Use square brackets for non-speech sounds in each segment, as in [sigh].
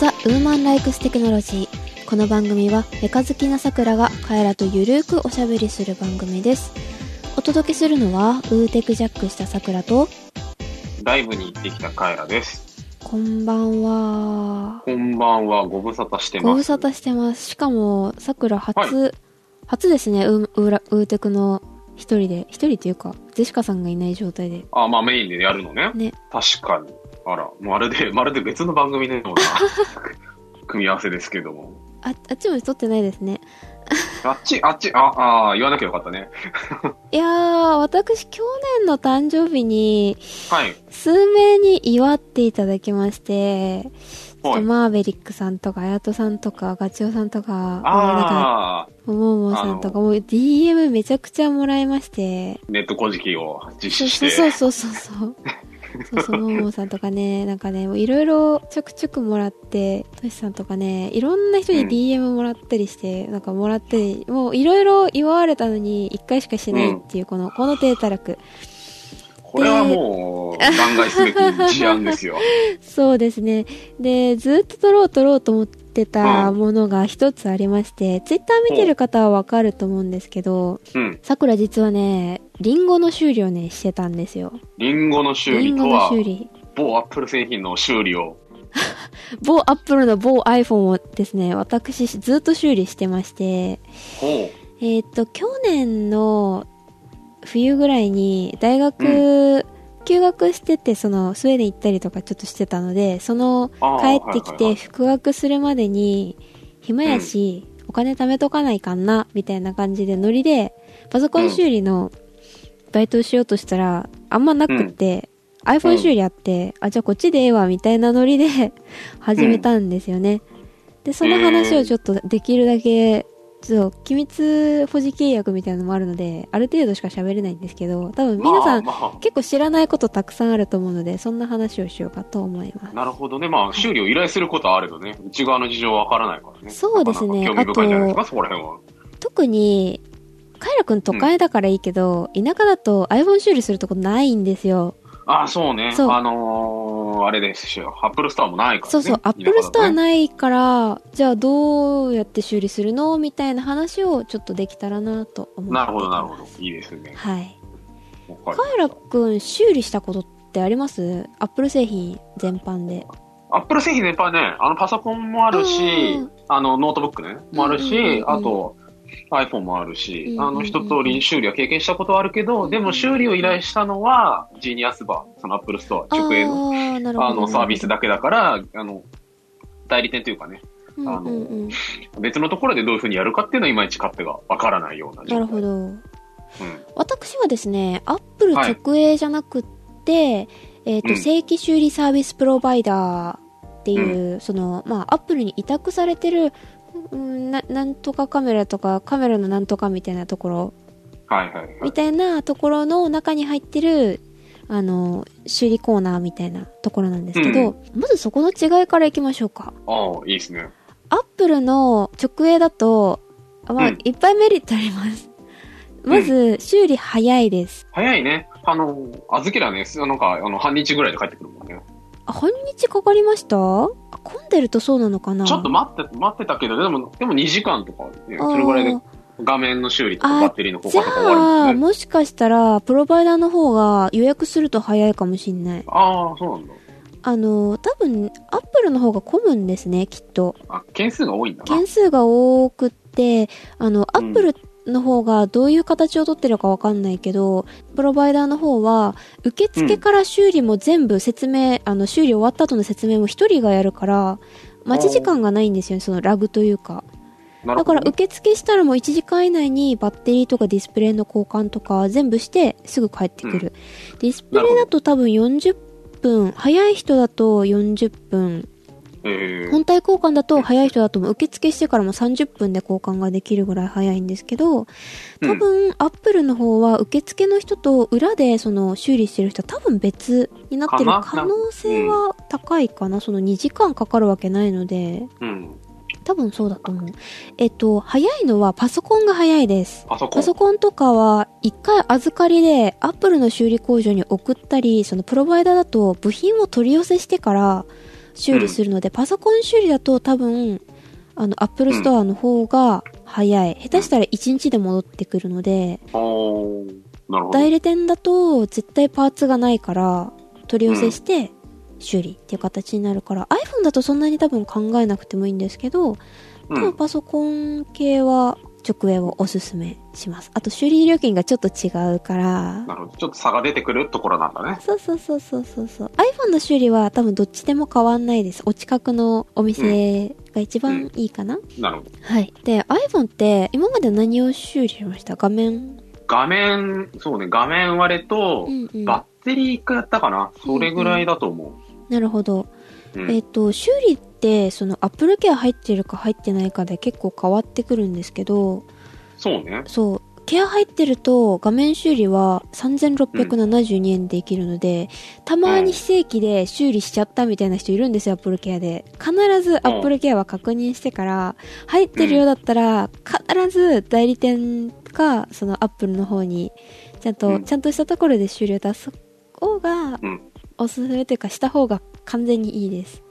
ザ・ウーマン・ライクス・テクノロジー。この番組は、メカ好きなさくらがカエラとゆるーくおしゃべりする番組です。お届けするのは、ウーテクジャックしたさくらと、ライブに行ってきたカエラです。こんばんは。こんばんは、ご無沙汰してます。ご無沙汰してます。しかも、さくら初、初ですね、ウーラウーテクの一人で、一人っていうか、ジェシカさんがいない状態で。あ、まあメインでやるのね。ね。確かに。あら、まるで、[laughs] まるで別の番組のような [laughs] 組み合わせですけども。あ、あっちも撮ってないですね。あっち、あっち、あ、あー言わなきゃよかったね。[laughs] いやー、私、去年の誕生日に、はい。数名に祝っていただきまして、はいとマーベリックさんとか、あやとさんとか、ガチオさんとか、ああ、もももさんとか、もう DM めちゃくちゃもらいまして、ネット古事記を実施して。そうそうそうそう。そうそう、もももさんとかね、なんかね、いろいろちょくちょくもらって、としさんとかね、いろんな人に DM もらったりして、なんかもらったり、もういろいろ祝われたのに、1回しかしないっていう、この、この低たらく。これはもう、断崖すべき事案ですよ。そうですね。で、ずっと撮ろう撮ろうと思ったうんものが一つありまして、ツイッター見てる方はわかると思うんですけど、うん。さくら実はね、リンゴの修理をね、してたんですよ。リンゴの修リンゴの理とは、修理。某アップル製品の修理を。[laughs] 某アップルの某 iPhone をですね、私ずっと修理してまして。えーっと、去年の冬ぐらいに大学、休学してて、その、スウェーデン行ったりとかちょっとしてたので、その、帰ってきて復学するまでに、暇やし、お金貯めとかないかんな、みたいな感じでノリで、パソコン修理のバイトをしようとしたら、あんまなくって、iPhone 修理あって、あ、じゃあこっちでええわ、みたいなノリで始めたんですよね。で、その話をちょっとできるだけ、ちょっと機密保持契約みたいなのもあるので、ある程度しか喋れないんですけど、多分皆さん、まあまあ結構知らないことたくさんあると思うので、そんな話をしようかと思います。なるほどね。まあ、修理を依頼することはあるとね、内側の事情はわからないからね。そうですねなかなか興味深いんじゃないですか、そこら辺は。特に、カイラくん都会だからいいけど、田舎だと iPhone 修理するとこないんですよ。ああ、そうね。そうあのー、あれですよ。アップルストアもないからね。そうそう、アップルストアい。ないから、じゃあどうやって修理するの？みたいな話をちょっとできたらなと思ってなるほど、なるほどいいいですね。はい。カイラくん修理したことってあります？アップル製品全般で。アップル製品全般ね、あの、パソコンもあるしうん、あの、ノートブックね、もあるしう、んあと、iPhone もあるしうんう、んあの、一通り修理は経験したことはあるけど、でも修理を依頼したのは、ジーニアスバー、そのアップルストア直営の、あの、サービスだけだから、あの、代理店というかね、うんうんうん。別のところでどういうふうにやるかっていうのは、いまいち勝手がわからないような。なるほど。うん。私はですね、アップル直営じゃなくって、えっ、と、うん正規修理サービスプロバイダーっていう、その、まあ、アップルに委託されてる、うんな、なんとかカメラとか、カメラのなんとかみたいなところ、はいはいはいみ。たいなところの中に入ってる、あの、修理コーナーみたいなところなんですけど、まずそこの違いからいきましょうか。ああ、いいですね。アップルの直営だと、まあ、うんいっぱいメリットあります。まず、修理早いです。早いね。あの、預けりゃね、なんか、あの、半日ぐらいで帰ってくるもんね。あ、半日かかりました？あ混んでるとそうなのかな？ちょっと待って、待ってたけど、でも、でも2時間とか、ね、それぐらいであ画面の修理とかバッテリーの交じゃ換とか終わるあ、んですね。もしかしたら、プロバイダーの方が予約すると早いかもしんない。ああ、そうなんだ。あの、多分、アップルの方が混むんですね、きっと。あ、件数が多いんだな。件数が多くって、あの、アうんップルの方がどういう形をとってるかわかんないけど、プロバイダーの方は、受付から修理も全部説明、あの、修理終わった後の説明も一人がやるから、待ち時間がないんですよね、そのラグというか。だから受付したらもう1時間以内にバッテリーとかディスプレイの交換とか全部してすぐ帰ってくる。ディスプレイだと多分40分、早い人だと40分、えー本体交換だと早い人だと受付してからも30分で交換ができるぐらい早いんですけど、多分、アップルの方は受付の人と裏でその修理してる人は多分別になってる可能性は高いかな。その2時間かかるわけないので、うん。多分そうだと思う。えっと、早いのはパソコンが早いです。パソコン。パソコンとかは一回預かりでアップルの修理工場に送ったり、そのプロバイダーだと部品を取り寄せしてから、修理するので、パソコン修理だと多分、あの、アップルストアの方が早い。下手したら1日で戻ってくるので。代理店だと絶対パーツがないから、取り寄せして修理っていう形になるから、iPhone だとそんなに多分考えなくてもいいんですけど、うん。多分パソコン系は直営をおすすめします。あと修理料金がちょっと違うから、なるほど。ちょっと差が出てくるところなんだね。そうそうそうそうそうそう。iPhone の修理は多分どっちでも変わんないです。お近くのお店が一番いいかな、なるほど。はい。で、iPhone って今まで何を修理しました？画面？画面、そうね、画面割れとう、んうん。バッテリー一回やったかな？それぐらいだと思なるほど。う。うん。えっ、と、修理って、その Apple Care 入ってるか入ってないかで結構変わってくるんですけど、そうね。そう、ケア入ってると画面修理は3672円でできるので、たまに非正規で修理しちゃったみたいな人いるんですよ、Apple Care で。必ず Apple Care は確認してから、入ってるようだったら、必ず代理店か、その Apple の方に、ちゃんと、うんちゃんとしたところで修理を出す方がうん。おすすめというかした方が完全にいいです。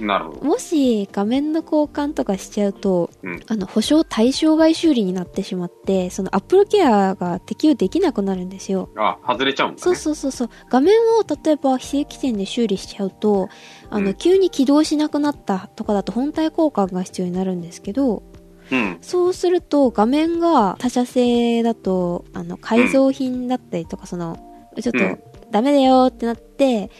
なるほど。もし画面の交換とかしちゃうと、うん。あの、保証対象外修理になってしまって、その Apple Care が適用できなくなるんですよ。あ、外れちゃうんだね。そうそうそうそう。画面を例えば非正規店で修理しちゃうと、あの、うん急に起動しなくなったとかだと本体交換が必要になるんですけど、うん。そうすると画面が他社製だと、あの、改造品だったりとか、その、ちょっとうんダメだよってなって、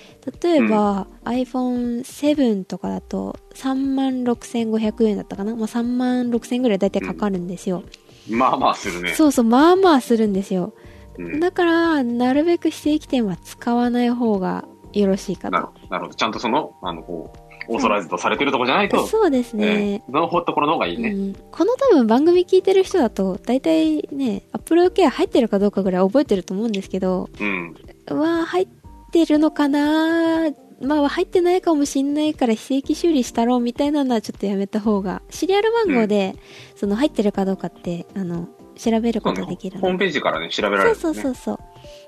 例えば、iPhone7 とかだと36,500円だったかな？まあ、3万6,000円ぐらいだいたいかかるんですよ。まあまあするね。そうそう、まあまあするんですよ。うん。だから、なるべく非正規店は使わない方がよろしいかと。なるほど。なるほど。ちゃんとその、あの、こう、オーソライズとされてるとこじゃないと、そうですね。えー、のところの方がいいね。うん、この多分番組聞いてる人だと、大体ね、アップルケア入ってるかどうかぐらい覚えてると思うんですけど、うん。は入ってるのかな？まあ入ってないかもしんないから非正規修理したろうみたいなのはちょっとやめた方が、シリアル番号で、その入ってるかどうかって、あの、調べることそうねホーム。ページからね、調べられる、ね。そうそうそうそ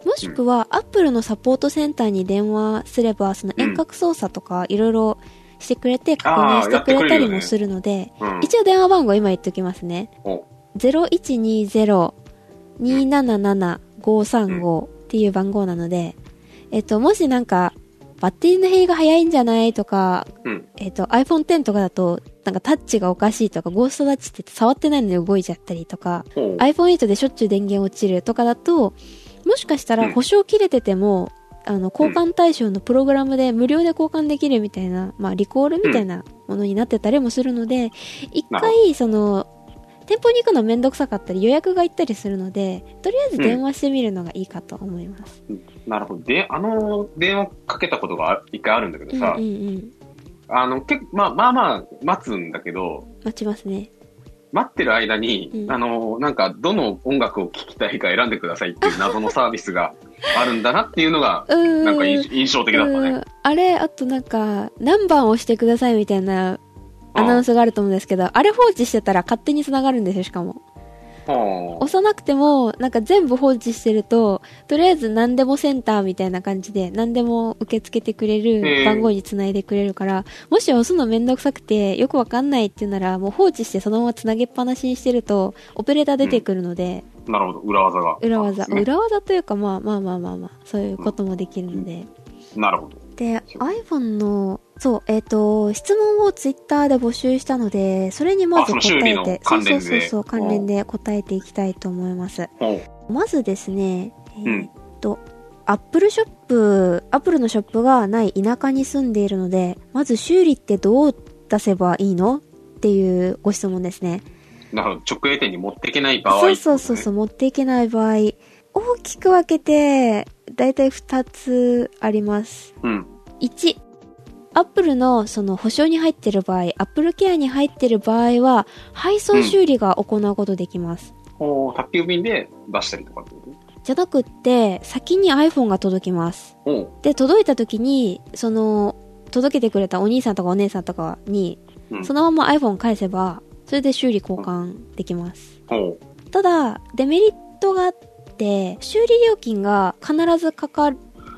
う。もしくは、アップルのサポートセンターに電話すれば、その遠隔操作とかいろいろしてくれて、確認してくれたりもするので、うん。一応電話番号今言っておきますね。お0120-277-535っていう番号なので、えっと、もしなんか、バッテリーの減りが早いんじゃないとか、うん。えっと、iPhone X とかだと、なんかタッチがおかしいとか、ゴーストタッチって触ってないのに動いちゃったりとか、ほう。iPhone 8でしょっちゅう電源落ちるとかだと、もしかしたうん。ら保証切れてても、あの、交換対象のプログラムで無料で交換できるみたいな、まあ、リコールみたいなものになってたりもするので、一回、その、店舗に行くのめんどくさかったり予約が行ったりするので、とりあえず電話してみるのがいいかと思います。なるほど。で、あの、電話かけたことがあ一回あるんだけどさ、うんうんうん。あの、結構、まあまあまあ、待つんだけど、待ちますね。待ってる間に、うんあの、なんか、どの音楽を聴きたいか選んでくださいっていう謎のサービスが [laughs] あるんだなっていうのが。なんか印印象的だったねうん。あれ、あとなんか、何番押してくださいみたいなアナウンスがあると思うんですけど、あれ放置してたら勝手に繋がるんですよ、しかも。押さなくても、なんか全部放置してると、とりあえず何でもセンターみたいな感じで、何でも受け付けてくれへるー番号につないでくれるから、もし押すのめんどくさくて、よくわかんないっていうなら、もう放置してそのままつなげっぱなしにしてると、オペレーター出てくるので、なるほど、裏技が。裏技、ね。裏技というか、まあまあまあまあまあ、そういうこともできるので。なるほど。で、iPhone の、そう、えっ、と、質問をツイッターで募集したので、それにまず答えて、そうそうそうそう、関連で答えていきたいと思います。まずですね、えうんーっと、アップルショップ、アップルのショップがない田舎に住んでいるので、まず修理ってどう出せばいいの？っていうご質問ですね。なるほど。直営店に持っていけない場合、。そうそうそうそうう、持っていけない場合、大きく分けて、だいたい2つあります。うん。1、アップルのその保証に入ってる場合、アップルケアに入ってる場合は、配送修理が行うことできます。ほう、宅急便で出したりとかってこじゃなくって、先に iPhone が届きます。で、届いた時に、その、届けてくれたお兄さんとかお姉さんとかに、うんそのまま iPhone 返せば、それで修理交換できます。ほただ、デメリットがあって、修理料金が必ずかか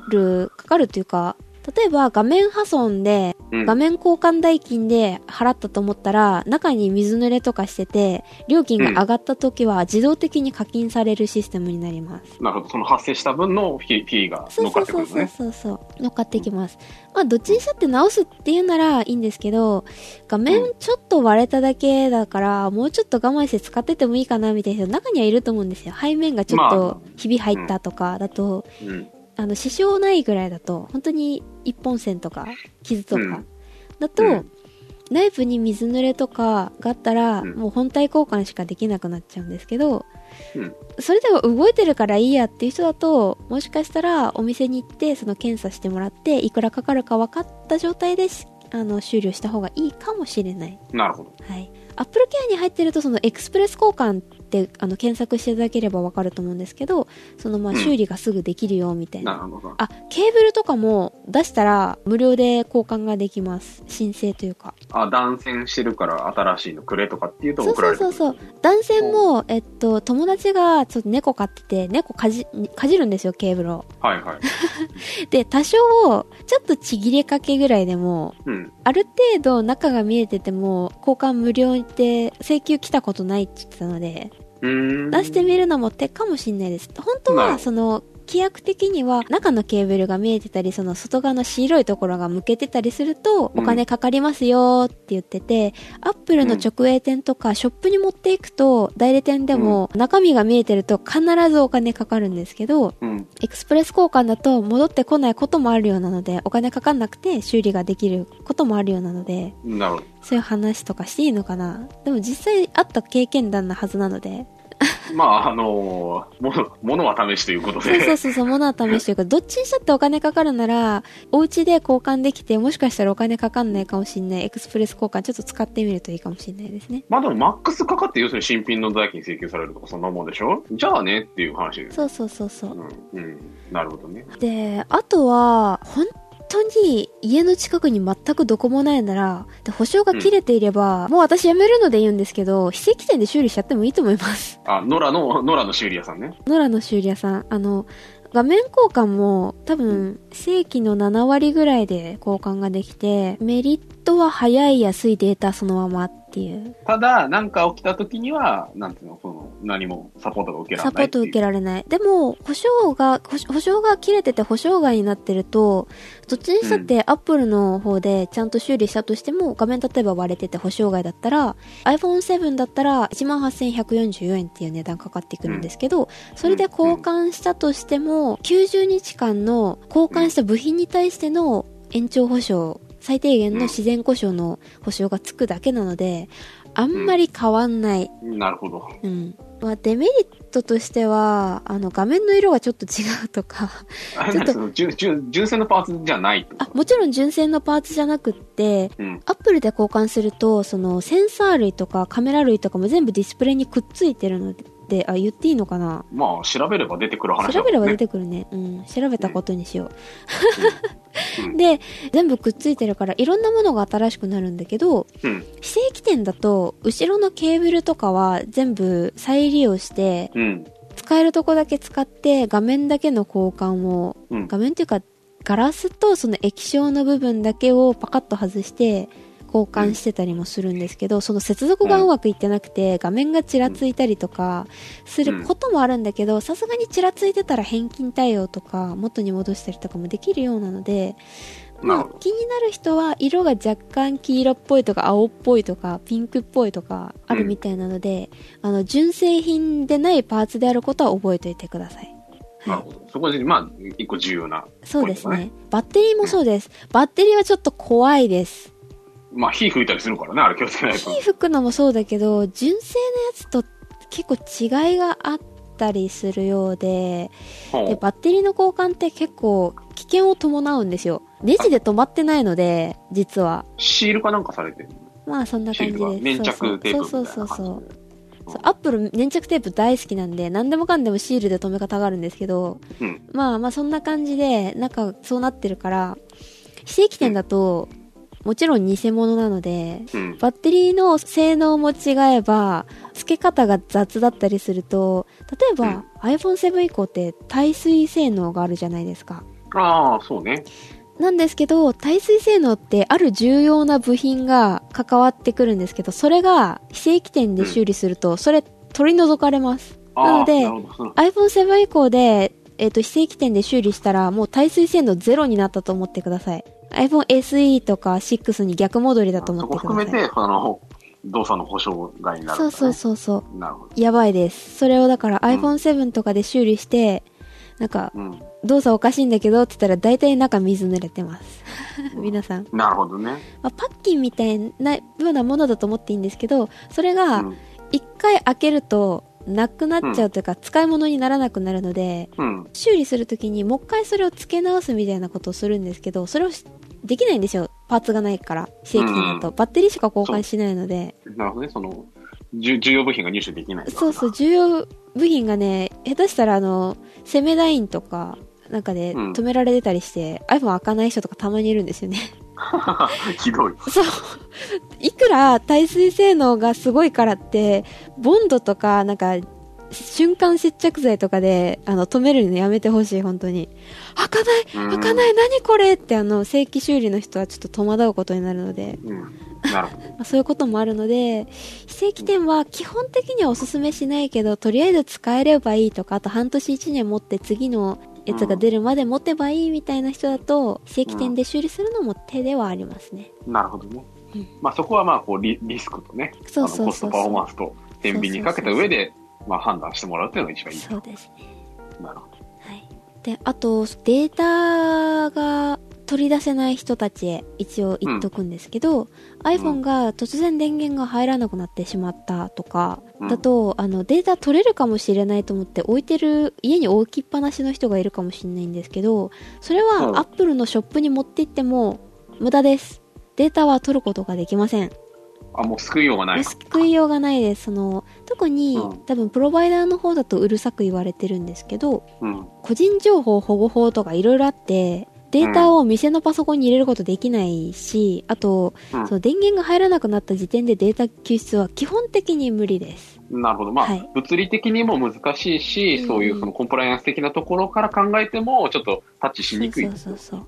る、かかるというか、例えば画面破損で、うん。画面交換代金で払ったと思ったら、中に水濡れとかしてて、料金が上がった時は自動的に課金されるシステムになります。なるほど。その発生した分のフィフィーがそう乗っかそうそうそうってくるのね。そうそう。乗っかってきます。まあ、どっちにしたって直すっていうならいいんですけど、画面ちょっと割れただけだから、もうちょっと我慢して使っててもいいかなみたいな人中にはいると思うんですよ。背面がちょっまとあひび入ったとかだと、うん。あの、支障ないぐらいだと、本当に一本線とか、傷とかうん、だと、うん内部に水濡れとかがあったら、うんもう本体交換しかできなくなっちゃうんですけど、うん。それでも動いてるからいいやっていう人だと、もしかしたらお店に行って、その検査してもらって、いくらかかるか分かった状態でし、あの、終了した方がいいかもしれない。なるほど。はい。アップルケアに入ってると、そのエクスプレス交換って、あの、検索していただければ分かると思うんですけど、その、まあ、うん修理がすぐできるよ、みたいな。なるほど。あ、ケーブルとかも出したら無料で交換ができます。申請というか。あ、断線してるから新しいのくれとかっていうとそう送られてくる。そうそうそう。男性も、えっと、友達がちょっと猫飼ってて、猫かじ、かじるんですよ、ケーブルを。はいはい。[laughs] で、多少、ちょっとちぎれかけぐらいでも、うん。ある程度中が見えてても、交換無料で請求来たことないって言ってたので。出してみるのも手かもしんないです。本当は、その、規約的には中のケーブルが見えてたり、その外側の白いところが向けてたりすると、うん。お金かかりますよって言ってて、アップルの直営店とかショップに持っていくと、代理店でも中身が見えてると必ずお金かかるんですけど、うん。エクスプレス交換だと戻ってこないこともあるようなので、お金かかんなくて修理ができることもあるようなので。そういう話とかしていいのかな。でも実際あった経験談なはずなので、まあ、あのー、もの、ものは試しということそうそうで。そうそう、物は試しというか、どっちにしたってお金かかるなら、お家で交換できて、もしかしたらお金かかんないかもしんない、エクスプレス交換ちょっと使ってみるといいかもしんないですね。まあでも、マックスかかって、要するに新品の代金請求されるとか、そんなもんでしょ？じゃあねっていう話です。そうそうそうそう。うん。うん。なるほどね。で、あとは、本当に家の近くに全くどこもないなら、で保証が切れていれば、もう私やめるので言うんですけど、非正規店で修理しちゃってもいいと思います。あ、ノラの、ノラの修理屋さんね。ノラの修理屋さん。あの、画面交換も多分正規の7割ぐらいで交換ができて、メリットは早い安いデータそのままっていう。ただ、なんか起きた時には、なんていうの、その、何もサポートが受けられない。サポート受けられない。でも、保証が、保保証が切れてて保証外になってると、どっちにしたってアップルの方でちゃんと修理したとしても、画面例えば割れてて保証外だったら、iPhone7 だったら18,144円っていう値段かかってくるんですけど、それで交換したとしても、90日間の交換した部品に対しての延長保証、最低限の自然故障の保証がつくだけなので、あんまり変わんない。なるほど。うん。まあ、デメリットとしては、あの、画面の色がちょっと違うとか、[laughs] ちょっと純、正のパーツじゃないあ、もちろん純正のパーツじゃなくって、とうん。アップルで交換すると、その、センサー類とかカメラ類とかも全部ディスプレイにくっついてるので、あ、言っていいのかな？まあ、調べれば出てくる話だ調べれば出ててくるね。うん。調べたことにしよう。うんで、全部くっついてるから、いろんなものが新しくなるんだけど、うん。非正規店だと、後ろのケーブルとかは全部再利用して、うん。使えるとこだけ使って画面だけの交換を、うん。画面っていうかガラスとその液晶の部分だけをパカッと外して交換してたりもするんですけど、その接続がうまくいってなくて画面がちらついたりとかすることもあるんだけど、さすがにちらついてたら返金対応とか元に戻したりとかもできるようなので、まあ気になる人は色が若干黄色っぽいとか青っぽいとかピンクっぽいとかあるみたいなので、あの純正品でないパーツであることは覚えておいてください。はい。なるほど。そこで、まあ、一個重要な。そうですね。。バッテリーもそうです。バッテリーはちょっと怖いです。まあ、火吹いたりするからね、あれ気をつけないと。火吹くのもそうだけど、純正のやつと結構違いがあったりするようで、で、バッテリーの交換って結構危険を伴うんですよ。ネジで止まってないので、実は。シールかなんかされてるまあそんな感じです。粘着テープそうそうそうそう。そうアップル粘着テープ大好きなんで、何でもかんでもシールで止め方があるんですけど、うん。まあまあそんな感じで、なんかそうなってるから、非正規店だと、もちろん偽物なので、うん。バッテリーの性能も違えば、付け方が雑だったりすると、例えば、iPhone7 以降って耐水性能があるじゃないですか。ああ、そうね。なんですけど、耐水性能ってある重要な部品が関わってくるんですけど、それが非正規店で修理すると、それ取り除かれます。なのであーなるほど iPhone7 以降で、えっ、と、非正規店で修理したら、もう耐水性能ゼロになったと思ってください。iPhone SE とか6に逆戻りだと思そってください。こ含めて、その、動作の保証外になる、そうそうそうそう。なるほど。やばいです。それをだから iPhone7 とかで修理して、なんか、うん。動作おかしいんだけどって言ったら大体中水濡れてます。[laughs] 皆さん。なるほどね。まあ、パッキンみたいなようなものだと思っていいんですけど、それがうん。一回開けるとなくなっちゃうというか、使い物にならなくなるので、うん。修理するときにもう一回それを付け直すみたいなことをするんですけど、それをしできないんですよ。パーツがないから。正規品だと。うんバッテリーしか交換しないので。なるほどね。その、重重要部品が入手できない。そうそう、重要部品がね、下手したらあの、セメダインとか、なんかでうん止められてたりして、iPhone 開かない人とかたまにいるんですよね。[laughs] ひどい。そう。いくら耐水性能がすごいからって、ボンドとか、なんか、瞬間接着剤とかで、あの、止めるのやめてほしい、本当に。開かない開かない何これって、あの、正規修理の人はちょっと戸惑うことになるので、うん。なるほど。[laughs] まあ、そういうこともあるので、非正規店は基本的にはおすすめしないけど、とりあえず使えればいいとか、あと半年1年持って次のやつが出るまで持てばいいみたいな人だと、非正規店で修理するのも手ではありますね。なるほどね。うんまあそこはまあこうリリスクとね、コストパフォーマンスと天秤にかけた上で、まあ判断してもらうっていうのが一番いい。そうですね。なるほど。はい。で、あと、データが取り出せない人たちへ一応言っとくんですけど、iPhone が突然電源が入らなくなってしまったとか、うんだと、あの、データ取れるかもしれないと思って置いてる、家に置きっぱなしの人がいるかもしれないんですけど、それうんは Apple のショップに持って行っても無駄です。データは取ることができません。あ、もう救いようがない。救いようがないです。その、特に、うん多分プロバイダーの方だとうるさく言われてるんですけど、うん。個人情報保護法とかいろいろあって、データを店のパソコンに入れることできないし、あと、うんその電源が入らなくなった時点でデータ救出は基本的に無理です。なるほど。まあ、はい物理的にも難しいし、うんそういうそのコンプライアンス的なところから考えても、ちょっとタッチしにくい。そうそうそう。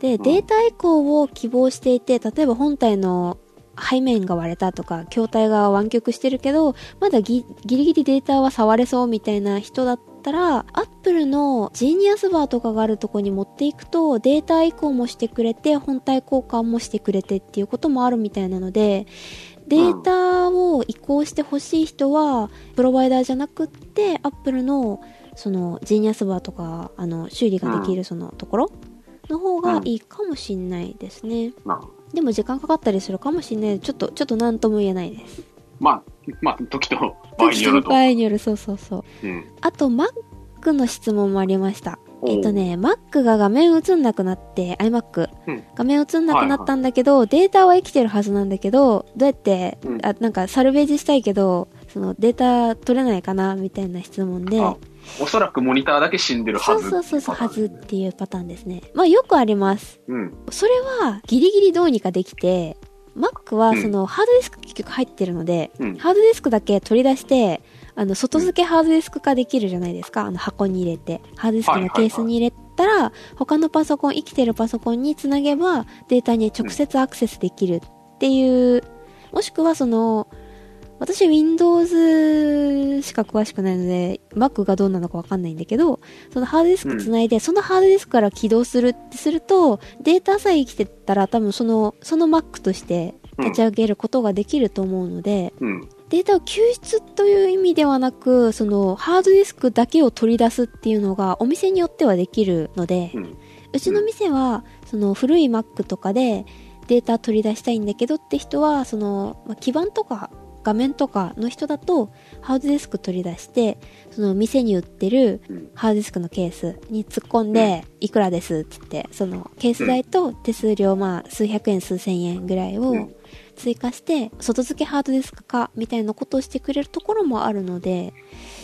で、データ移行を希望していて、例えば本体の背面が割れたとか、筐体が湾曲してるけど、まだギギリギリデータは触れそうみたいな人だったら、Apple のジーニアスバーとかがあるとこに持っていくと、データ移行もしてくれて、本体交換もしてくれてっていうこともあるみたいなので、データを移行してほしい人は、プロバイダーじゃなくって、Apple の、その、ジーニアスバーとか、あの、修理ができるそのところの方がいいかもしんないですね。でも時間かかったりするかもしんない。ちょっと、ちょっとなんとも言えないです。まあ、まあ、時と場合によると。場合による、そうそうそう。うん。あと、Mac の質問もありました。えっとね、Mac が画面映んなくなって、iMac、うん画面映んなくなったんだけど、データは生きてるはずなんだけど、どうやって、うんあ、なんかサルベージしたいけど、そのデータ取れないかなみたいな質問で、あおそらくモニターだけ死んでるはず。そうそうそう、はずっていうパターンですね。まあよくあります。うん。それはギリギリどうにかできて、Mac はうんそのハードディスク結局入ってるので、うんハードディスクだけ取り出して、あの、外付けハードディスク化できるじゃないですか。あの箱に入れて。ハードディスクのケースに入れたら、他のパソコン、生きてるパソコンにつなげば、データに直接アクセスできるっていう、もしくはその、私 Windows しか詳しくないので、Mac がどうなのかわかんないんだけど、そのハードディスクつないで、そのハードディスクから起動するってすると、データさえ生きてたら多分その、その Mac として立ち上げることができると思うので、うん。データを救出という意味ではなく、そのハードディスクだけを取り出すっていうのがお店によってはできるので、うん。うちの店は、その古い Mac とかでデータ取り出したいんだけどって人は、その、まあ基板とか画面とかの人だと、ハードディスク取り出して、その店に売ってるうん。ハードディスクのケースに突っ込んで、いくらですっつって、そのケース代と手数料まあ数百円数千円ぐらいをうん。追加して、外付けハードディスク化みたいなことをしてくれるところもあるので、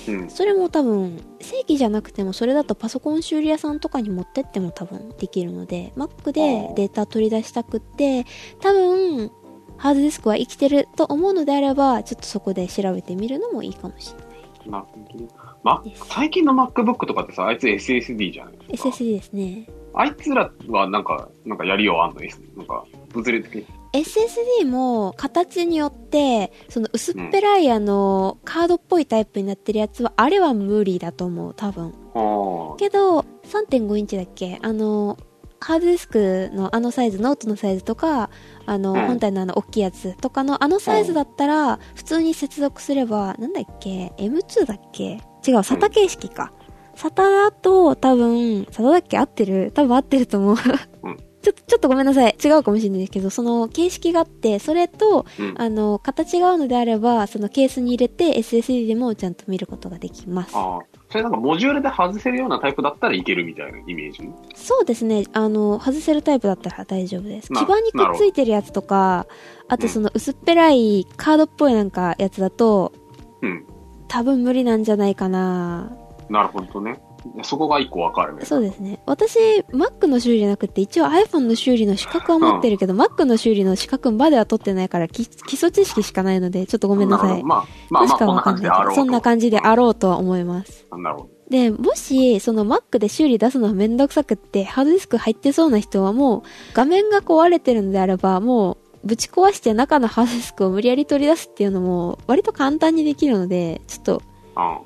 うん。それも多分、正規じゃなくても、それだとパソコン修理屋さんとかに持ってっても多分できるので、Mac でデータ取り出したくって、多分、ハードディスクは生きてると思うのであれば、ちょっとそこで調べてみるのもいいかもしれない。まです、最近の MacBook とかってさ、あいつ SSD じゃないですか。SSD ですね。あいつらはなんか、なんかやりようあんの？なんか、物理的に。SSD も形によって、その薄っぺらいあの、カードっぽいタイプになってるやつは、あれは無理だと思う、多分。ああ。けど、3.5インチだっけ？あの、ハードディスクのあのサイズ、ノートのサイズとか、あの、うん本体のあの大きいやつとかのあのサイズだったら、普通に接続すれば、なんだっけ ?M2 だっけ？違う、SATA 形式か。SATA だと多分、SATA だっけ？合ってる？多分合ってると思う。うん [laughs] ちょっと、ちょっとごめんなさい。違うかもしれないですけど、その形式があって、それと、うん。あの、形が合うのであれば、そのケースに入れて SSD でもちゃんと見ることができます。ああ。それなんかモジュールで外せるようなタイプだったらいけるみたいなイメージ？そうですね。あの、外せるタイプだったら大丈夫です。な基板にくっついてるやつとか、あとその薄っぺらいカードっぽいなんかやつだと、うん。多分無理なんじゃないかななるほどね。そこが一個わかるね。そうですね。私、Mac の修理じゃなくて、一応 iPhone の修理の資格は持ってるけど、Mac の修理の資格までは取ってないから、き基礎知識しかないので、ちょっとごめんなさい。まあ、まあまあ、確かわかんない。そんな感じであろうとは思います。なるほど。で、もし、その Mac で修理出すのめんどくさくって、ハードディスク入ってそうな人はもう、画面が壊れてるのであれば、もう、ぶち壊して中のハードディスクを無理やり取り出すっていうのも、割と簡単にできるので、ちょっと、あ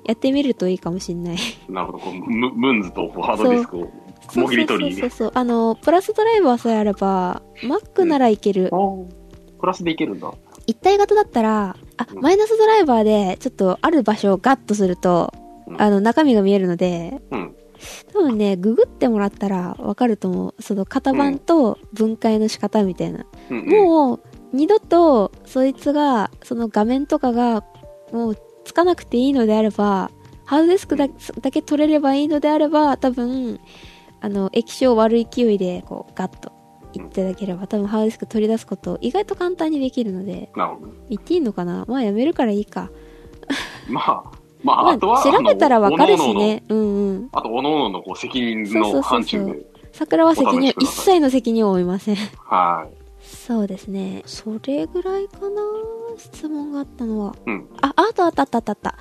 やってみるといいかもしんない。あなるほど。こうムムンズとハードディスクをもぎり取りそうそうそうそう。あの、プラスドライバーさえあれば、Mac ならいける。あープラスでいけるんだ。一体型だったら、あ、うんマイナスドライバーで、ちょっとある場所をガッとすると、うんあの、中身が見えるので、うん。多分ね、ググってもらったらわかると思う。その型番と分解の仕方みたいな。うん、うん。もう、二度と、そいつが、その画面とかが、もう、つかなくていいのであれば、ハードディスクだだけ取れればいいのであれば、多分、あの、液晶を悪い勢いで、こう、ガッと、いっていただければ、多分ハードディスク取り出すこと、意外と簡単にできるので、なるほど。言っていいのかな？まあやめるからいいか。[laughs] まあ、まあ、まあとは、あ、調べたらわかるしね。うんうん。あと、おのおののこう責任の範疇で。桜は責任を、一切の責任を負いません。はそうですね。それぐらいかな質問があったのは。い。うん。あ、あったあったあったあったあった。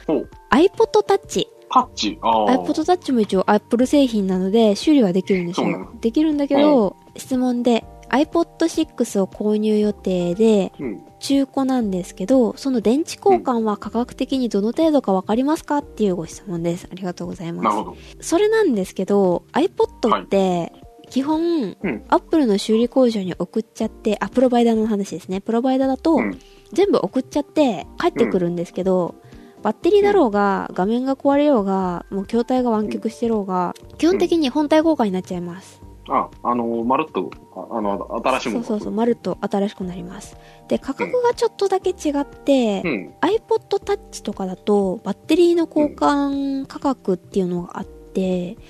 iPod Touch。タッチ。ああ。iPod Touch も一応 Apple 製品なので修理はできるんですよ。できるんだけど、質問で iPod6 を購入予定でうん。中古なんですけど、その電池交換は価格的にどの程度かわかりますかっていうご質問です。ありがとうございます。なるほど。それなんですけど、iPod って、基本、うん。Apple の修理工場に送っちゃって、あ、プロバイダーの話ですね。プロバイダーだと、うん。全部送っちゃって帰ってくるんですけど、バッテリーだろうが、画面が壊れようが、もう筐体が湾曲してろうが、基本的に本体交換になっちゃいます。あ、あの、まるっと、ああの、新しいもの。そうそうそう、まるっと新しくなります。で、価格がちょっとだけ違って、うん。iPod Touch とかだと、バッテリーの交換価格っていうのがあって、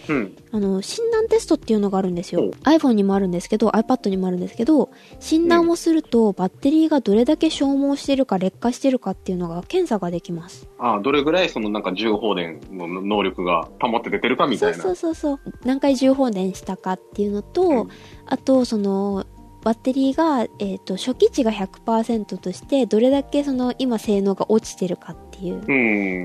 うん。あの、診断テストっていうのがあるんですよお。iPhone にもあるんですけど、iPad にもあるんですけど、診断をすると、バッテリーがどれだけ消耗してるか劣化してるかっていうのが検査ができます。あどれぐらいそのなんか重放電の能力が保って出てるかみたいな。そうそうそうそう。何回重放電したかっていうのと、うんあと、その、バッテリーが、えっ、と、初期値が100%として、どれだけその、今性能が落ちてるかっていうう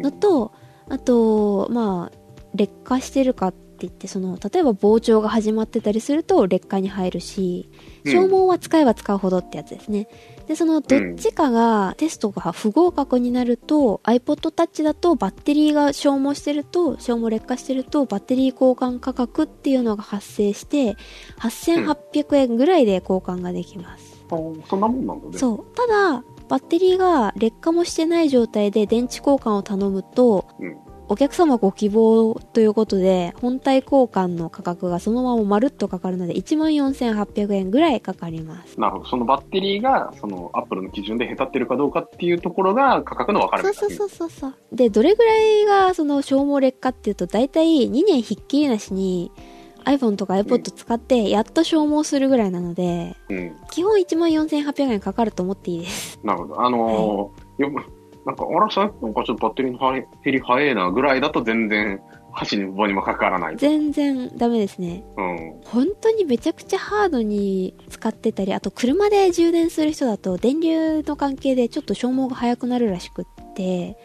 ん。のと、あと、まあ、劣化してるかって言って、その、例えば膨張が始まってたりすると劣化に入るし、うん消耗は使えば使うほどってやつですね。で、その、どっちかが、テストが不合格になると、iPod Touch だとバッテリーが消耗してると、消耗劣化してると、バッテリー交換価格っていうのが発生して、8800円ぐらいで交換ができます。あそんなもんなんだね。そう。ただ、バッテリーが劣化もしてない状態で電池交換を頼むと、うん。お客様ご希望ということで、本体交換の価格がそのまままるっとかかるので、14,800円ぐらいかかります。なるほど。そのバッテリーが、そのアップルの基準で下手ってるかどうかっていうところが価格の分かれ目そうそうそうそう。で、どれぐらいがその消耗劣化っていうと、だいたい2年ひっきりなしに iPhone とか iPod 使ってやっと消耗するぐらいなので、う。うん。基本14,800円かかると思っていいです。なるほど。あのーよなんか、あら、さなんかちょっとバッテリーの減り早いなぐらいだと全然、箸に棒にもかからない。全然ダメですね。うん。本当にめちゃくちゃハードに使ってたり、あと車で充電する人だと電流の関係でちょっと消耗が早くなるらしくって、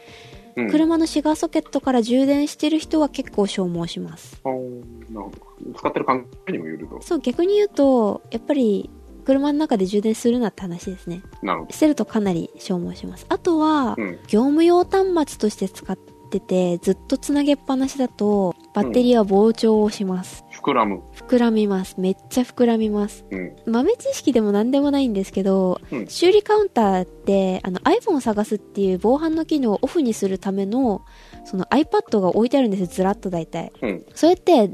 うん。車のシガーソケットから充電してる人は結構消耗します。あーなるほど。使ってる環境にもよると。そう、逆に言うと、やっぱり、車の中で充電するなって話ですね。なるほど。してるとかなり消耗します。あとは、うん。業務用端末として使ってて、ずっとつなげっぱなしだと、バッテリーは膨張をします。膨らむ。膨らみます。めっちゃ膨らみます。うん。豆知識でも何でもないんですけど、うん修理カウンターって、あの iPhone を探すっていう防犯の機能をオフにするための、その iPad が置いてあるんですよ、ずらっと大体。うん。それって、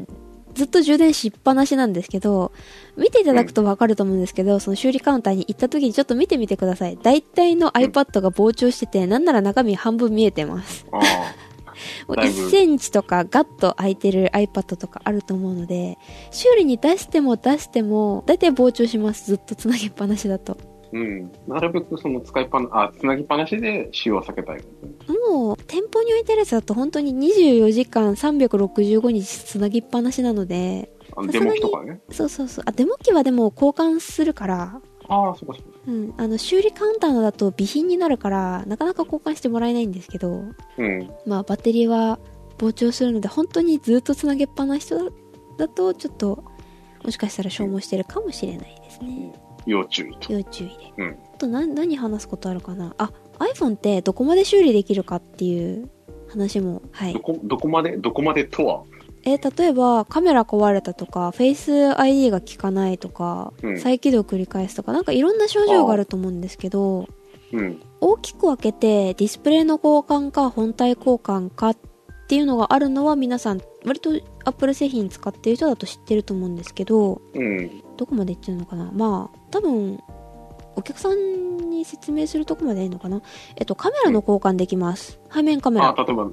ずっと充電しっぱなしなんですけど、見ていただくとわかると思うんですけど、その修理カウンターに行った時にちょっと見てみてください。大体の iPad が膨張してて、なんなら中身半分見えてます。[laughs] もうだいぶ1センチとかガッと開いてる iPad とかあると思うので、修理に出しても出しても、大体膨張します。ずっとつなげっぱなしだと。うん。なるべくその使いっぱな、あ、つなぎっぱなしで使用は避けたい、ね。もう、店舗に置いてるやつだと本当に24時間365日つなぎっぱなしなので、あのデモ機とかね？そうそうそう。あ、デモ機はでも交換するから、ああ、そこそこ。うん。あの、修理カウンターのだと備品になるから、なかなか交換してもらえないんですけど、うん。まあ、バッテリーは膨張するので、本当にずっとつなげっぱなしだだと、ちょっと、もしかしたら消耗してるかもしれないですね。要注意と。要注意で。うん。あと何、何話すことあるかな？あ、iPhone ってどこまで修理できるかっていう話も、はいど。こ、どこまで、どこまでとは？えー例えばカメラ壊れたとか、フェイス ID が効かないとか、うん再起動繰り返すとか、なんかいろんな症状があると思うんですけど、うん。大きく分けてディスプレイの交換か本体交換かっていうのがあるのは皆さん割と Apple 製品使ってる人だと知ってると思うんですけど、うん。どこまで言ってるのかな？まあ、多分、お客さんに説明するとこまでいいのかな？えっと、カメラの交換できます。背面カメラ。あ、例えば、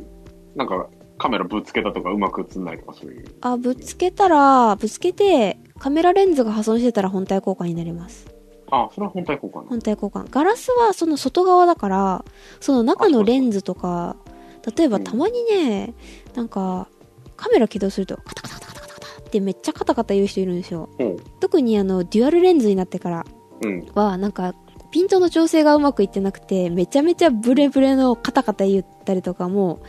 なんか、カメラぶつけたとかうまく映んないとかそういう。あ、ぶつけたら、ぶつけて、カメラレンズが破損してたら本体交換になります。あ、それは本体交換。本体交換。ガラスはその外側だから、その中のレンズとか、例えばうんたまにね、なんか、カメラ起動すると、カタカタカタカタカタってめっちゃカタカタ言う人いるんですよ。うん。特にあの、デュアルレンズになってからうん。は、なんか、ピントの調整がうまくいってなくて、めちゃめちゃブレブレのカタカタ言ったりとかも、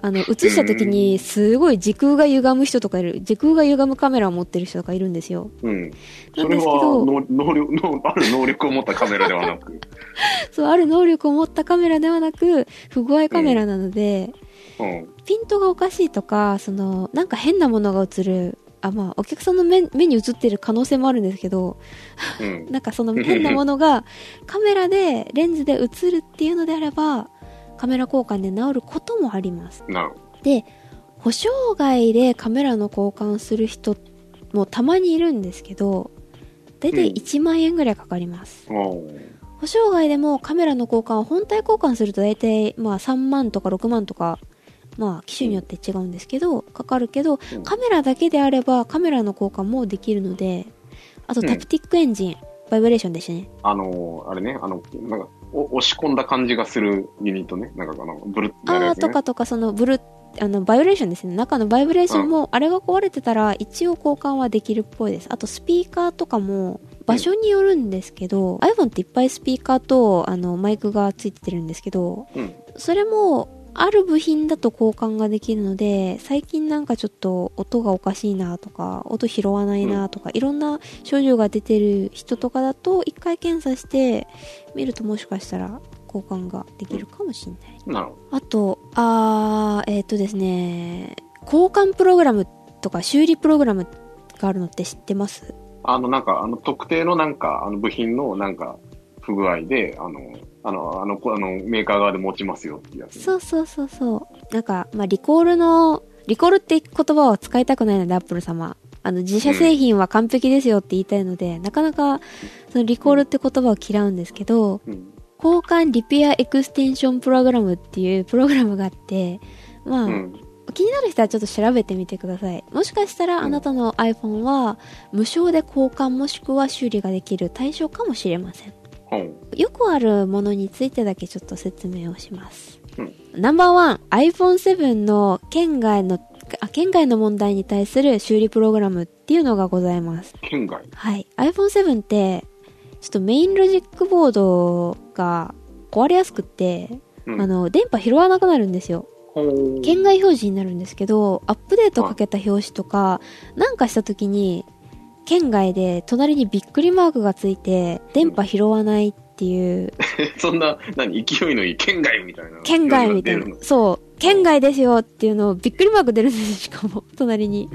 あの、映した時にすごい時空が歪む人とかいる、時空が歪むカメラを持ってる人とかいるんですよ。うん。なんですけそれはど能能力の、ある能力を持ったカメラではなく。[laughs] そう、ある能力を持ったカメラではなく、不具合カメラなので、うん。ピントがおかしいとか、その、なんか変なものが映る、あ、まあ、お客さんの目目に映ってる可能性もあるんですけど、うん。[laughs] なんかその変なものが [laughs] カメラで、レンズで映るっていうのであれば、カメラ交換で治ることもあります。で、保証外でカメラの交換する人もたまにいるんですけど、だいたい1万円ぐらいかかります。おー保証外でもカメラの交換を本体交換すると大体まあ3万とか6万とかまあ機種によって違うんですけどかかるけどうん。カメラだけであればカメラの交換もできるのであとうん。タプティックエンジン、バイブレーションでしたね。あのー、あれね、あの、なんか、お押し込んだ感じがするユニットね。なんかあの、ブルッてなるあやつね。ーとかとかそのブルあのバイブレーションですね。中のバイブレーションもあれが壊れてたら一応交換はできるっぽいです。あとスピーカーとかも場所によるんですけど、iPhone っていっぱいスピーカーとあのマイクがついてるんですけどうん。それも、ある部品だと交換ができるので、最近なんかちょっと音がおかしいなとか、音拾わないなとか、いろんな症状が出てる人とかだと、一回検査して見るともしかしたら交換ができるかもしれない。なるほあと、あー、えっ、とですね、交換プログラムとか修理プログラムがあるのって知ってます？ど。あの、なんか、あの、特定のなんか、あの、部品のなんか、不具合で、あの、あの、あの、こあのメーカー側で持ちますよってやつね。そうそうそうそう。なんか、まあ、リコールの、リコールって言葉を使いたくないので、アップル様。あの、自社製品は完璧ですよって言いたいので、なかなか、そのリコールって言葉を嫌うんですけど、うん。交換リペアエクステンションプログラムっていうプログラムがあって、まあ、うん。気になる人はちょっと調べてみてください。もしかしたらうんあなたの iPhone は無償で交換もしくは修理ができる対象かもしれません。本。よくあるものについてだけちょっと説明をします。うんナンバーワン、iPhone7 の県外の、あ、県外の問題に対する修理プログラムっていうのがございます。県外。はい。iPhone7 って、ちょっとメインロジックボードが壊れやすくって、うんあの、電波拾わなくなるんですよ。県外表示になるんですけど、アップデートかけた表紙とか、なんかした時に、県外で隣にびっくりマークがついて、電波拾わないっていう、[laughs] そんな、何、勢いのいい県外みたいな。県外みたいな。そう、県外ですよっていうのをびっくりマーク出るんですしかも、[laughs] 隣に。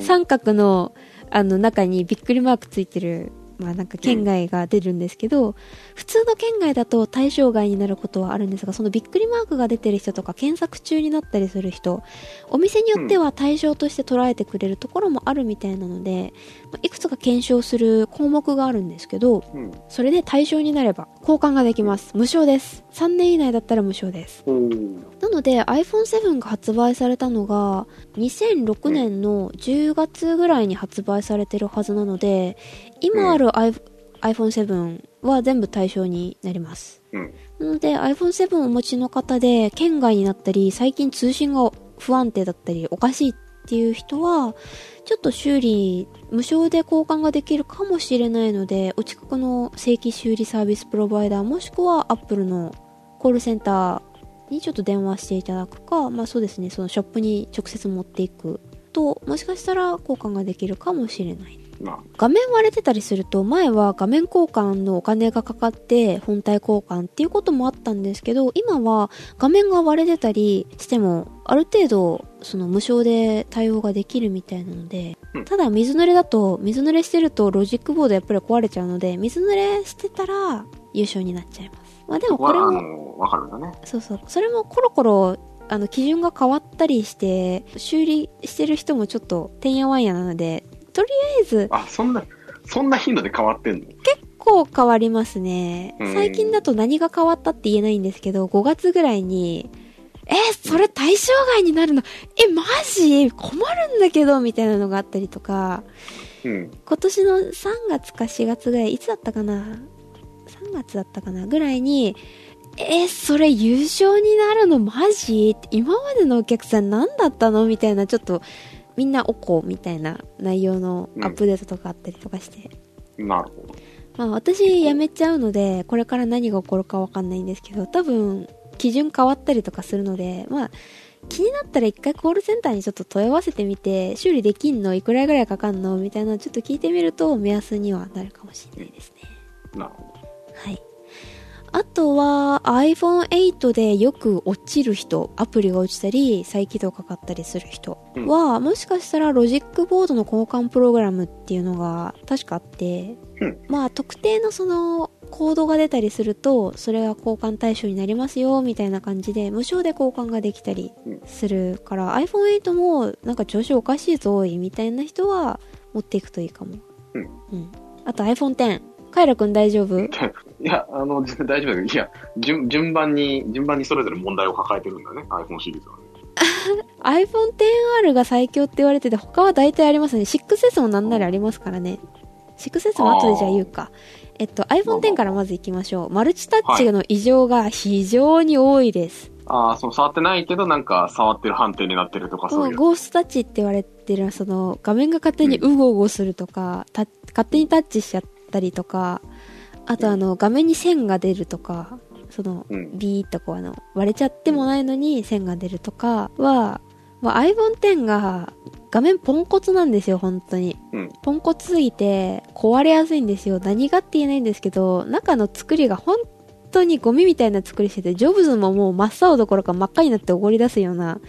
三角の、あの、中にびっくりマークついてる、まあなんか県外が出るんですけど、普通の県外だと対象外になることはあるんですが、そのびっくりマークが出てる人とか検索中になったりする人、お店によっては対象として捉えてくれるところもあるみたいなので、まあいくつか検証する項目があるんですけど、うん。それで対象になれば交換ができます。無償です。3年以内だったら無償です。ほーなので iPhone7 が発売されたのが2006年の10月ぐらいに発売されてるはずなので今ある i- iPhone7 は全部対象になりますうん。なので iPhone7 をお持ちの方で県外になったり最近通信が不安定だったりおかしいっていう人はちょっと修理無償で交換ができるかもしれないのでお近くの正規修理サービスプロバイダーもしくは Apple のコールセンターにちょっと電話していただくか、まあそうですね、そのショップに直接持っていくと、もしかしたら交換ができるかもしれない。まあ、画面割れてたりすると、前は画面交換のお金がかかって本体交換っていうこともあったんですけど、今は画面が割れてたりしても、ある程度、その無償で対応ができるみたいなのでうん、ただ水濡れだと、水濡れしてるとロジックボードやっぱり壊れちゃうので、水濡れしてたら優勝になっちゃいます。まあでもこれは、あも、の、わかるんだね。そうそう。それもコロコロ、あの、基準が変わったりして、修理してる人もちょっと、てんやわんやなので、とりあえず、あ、そんな、そんな頻度で変わってんの？結構変わりますね。うん。最近だと何が変わったって言えないんですけど、5月ぐらいに、え、それ対象外になるの？え、マジ？困るんだけどみたいなのがあったりとか、うん。今年の3月か4月ぐらい、いつだったかな ?3 月だったかな？ぐらいに、えーそれ優勝になるのマジ？今までのお客さん何だったの？みたいな、ちょっと、みんなおこみたいな内容のアップデートとかあったりとかして。なるほど。まあ私辞めちゃうので、これから何が起こるかわかんないんですけど、多分、基準変わったりとかするので、まあ、気になったら一回コールセンターにちょっと問い合わせてみて、修理できんのいくらぐらいかかんのみたいなのちょっと聞いてみると目安にはなるかもしれないですね。なるほど。はい。あとは iPhone8 でよく落ちる人、アプリが落ちたり、再起動かかったりする人は、もしかしたらロジックボードの交換プログラムっていうのが確かあって、うんまあ特定のそのコードが出たりすると、それが交換対象になりますよ、みたいな感じで無償で交換ができたりするから、iPhone8 もなんか調子おかしいぞ、みたいな人は持っていくといいかも。うん。うん。あと iPhone X。カイラくん大丈夫？[laughs] いや、あの、全 [laughs] 然大丈夫だけど、いや、順、順番に、順番にそれぞれ問題を抱えてるんだね、iPhone シリーズはね。iPhone XR が最強って言われてて、他は大体ありますね。6S もなんなりありますからね。6S も後でじゃあ言うか。えっと、iPhone X からまず行きましょう。マルチタッチの異常が非常に多いです。ああ、その触ってないけど、なんか触ってる判定になってるとか、そういう。ゴーストタッチって言われてる、その、画面が勝手にうごうごするとか、た勝手にタッチしちゃったりとか、あとあの、画面に線が出るとか、その、うん。ビーッとこうあの、割れちゃってもないのに線が出るとかは、まあ、iPhone X が画面ポンコツなんですよ、本当に。うん。ポンコツすぎて壊れやすいんですよ。何がって言えないんですけど、中の作りが本当にゴミみたいな作りしてて、ジョブズももう真っ青どころか真っ赤になっておごり出すような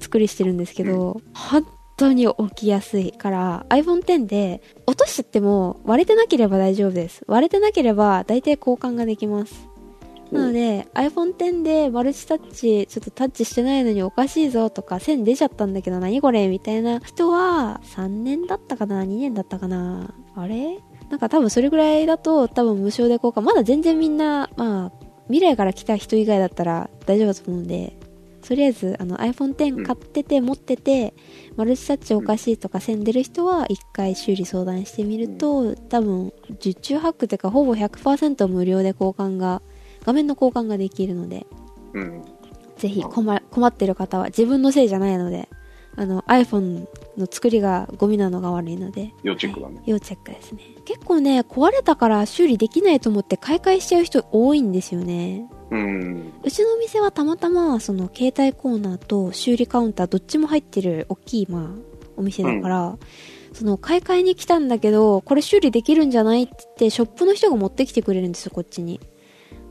作りしてるんですけど、本当に起きやすいから iPhone X で落としちゃっても割れてなければ大丈夫です。割れてなければ大体交換ができます。なので、iPhone X でマルチタッチ、ちょっとタッチしてないのにおかしいぞとか、線出ちゃったんだけど何これみたいな人は、3年だったかな ?2 年だったかな？あれ？なんか多分それぐらいだと多分無償で交換。まだ全然みんな、まあ、未来から来た人以外だったら大丈夫だと思うんで、とりあえずあの iPhone X 買ってて、持ってて、マルチタッチおかしいとか線出る人は一回修理相談してみると、多分、受注ハックというかほぼ100%無料で交換が画面の交換ができるので、うん。ぜひ困困ってる方は自分のせいじゃないので、あの iPhone の作りがゴミなのが悪いので、要チェックだね。要チェックですね。結構ね、壊れたから修理できないと思って買い替えしちゃう人多いんですよね。うん。うちのお店はたまたま、その、携帯コーナーと修理カウンターどっちも入ってる大きい、まあ、お店だから、その、買い替えに来たんだけど、これ修理できるんじゃないって言って、ショップの人が持ってきてくれるんですよ、こっちに。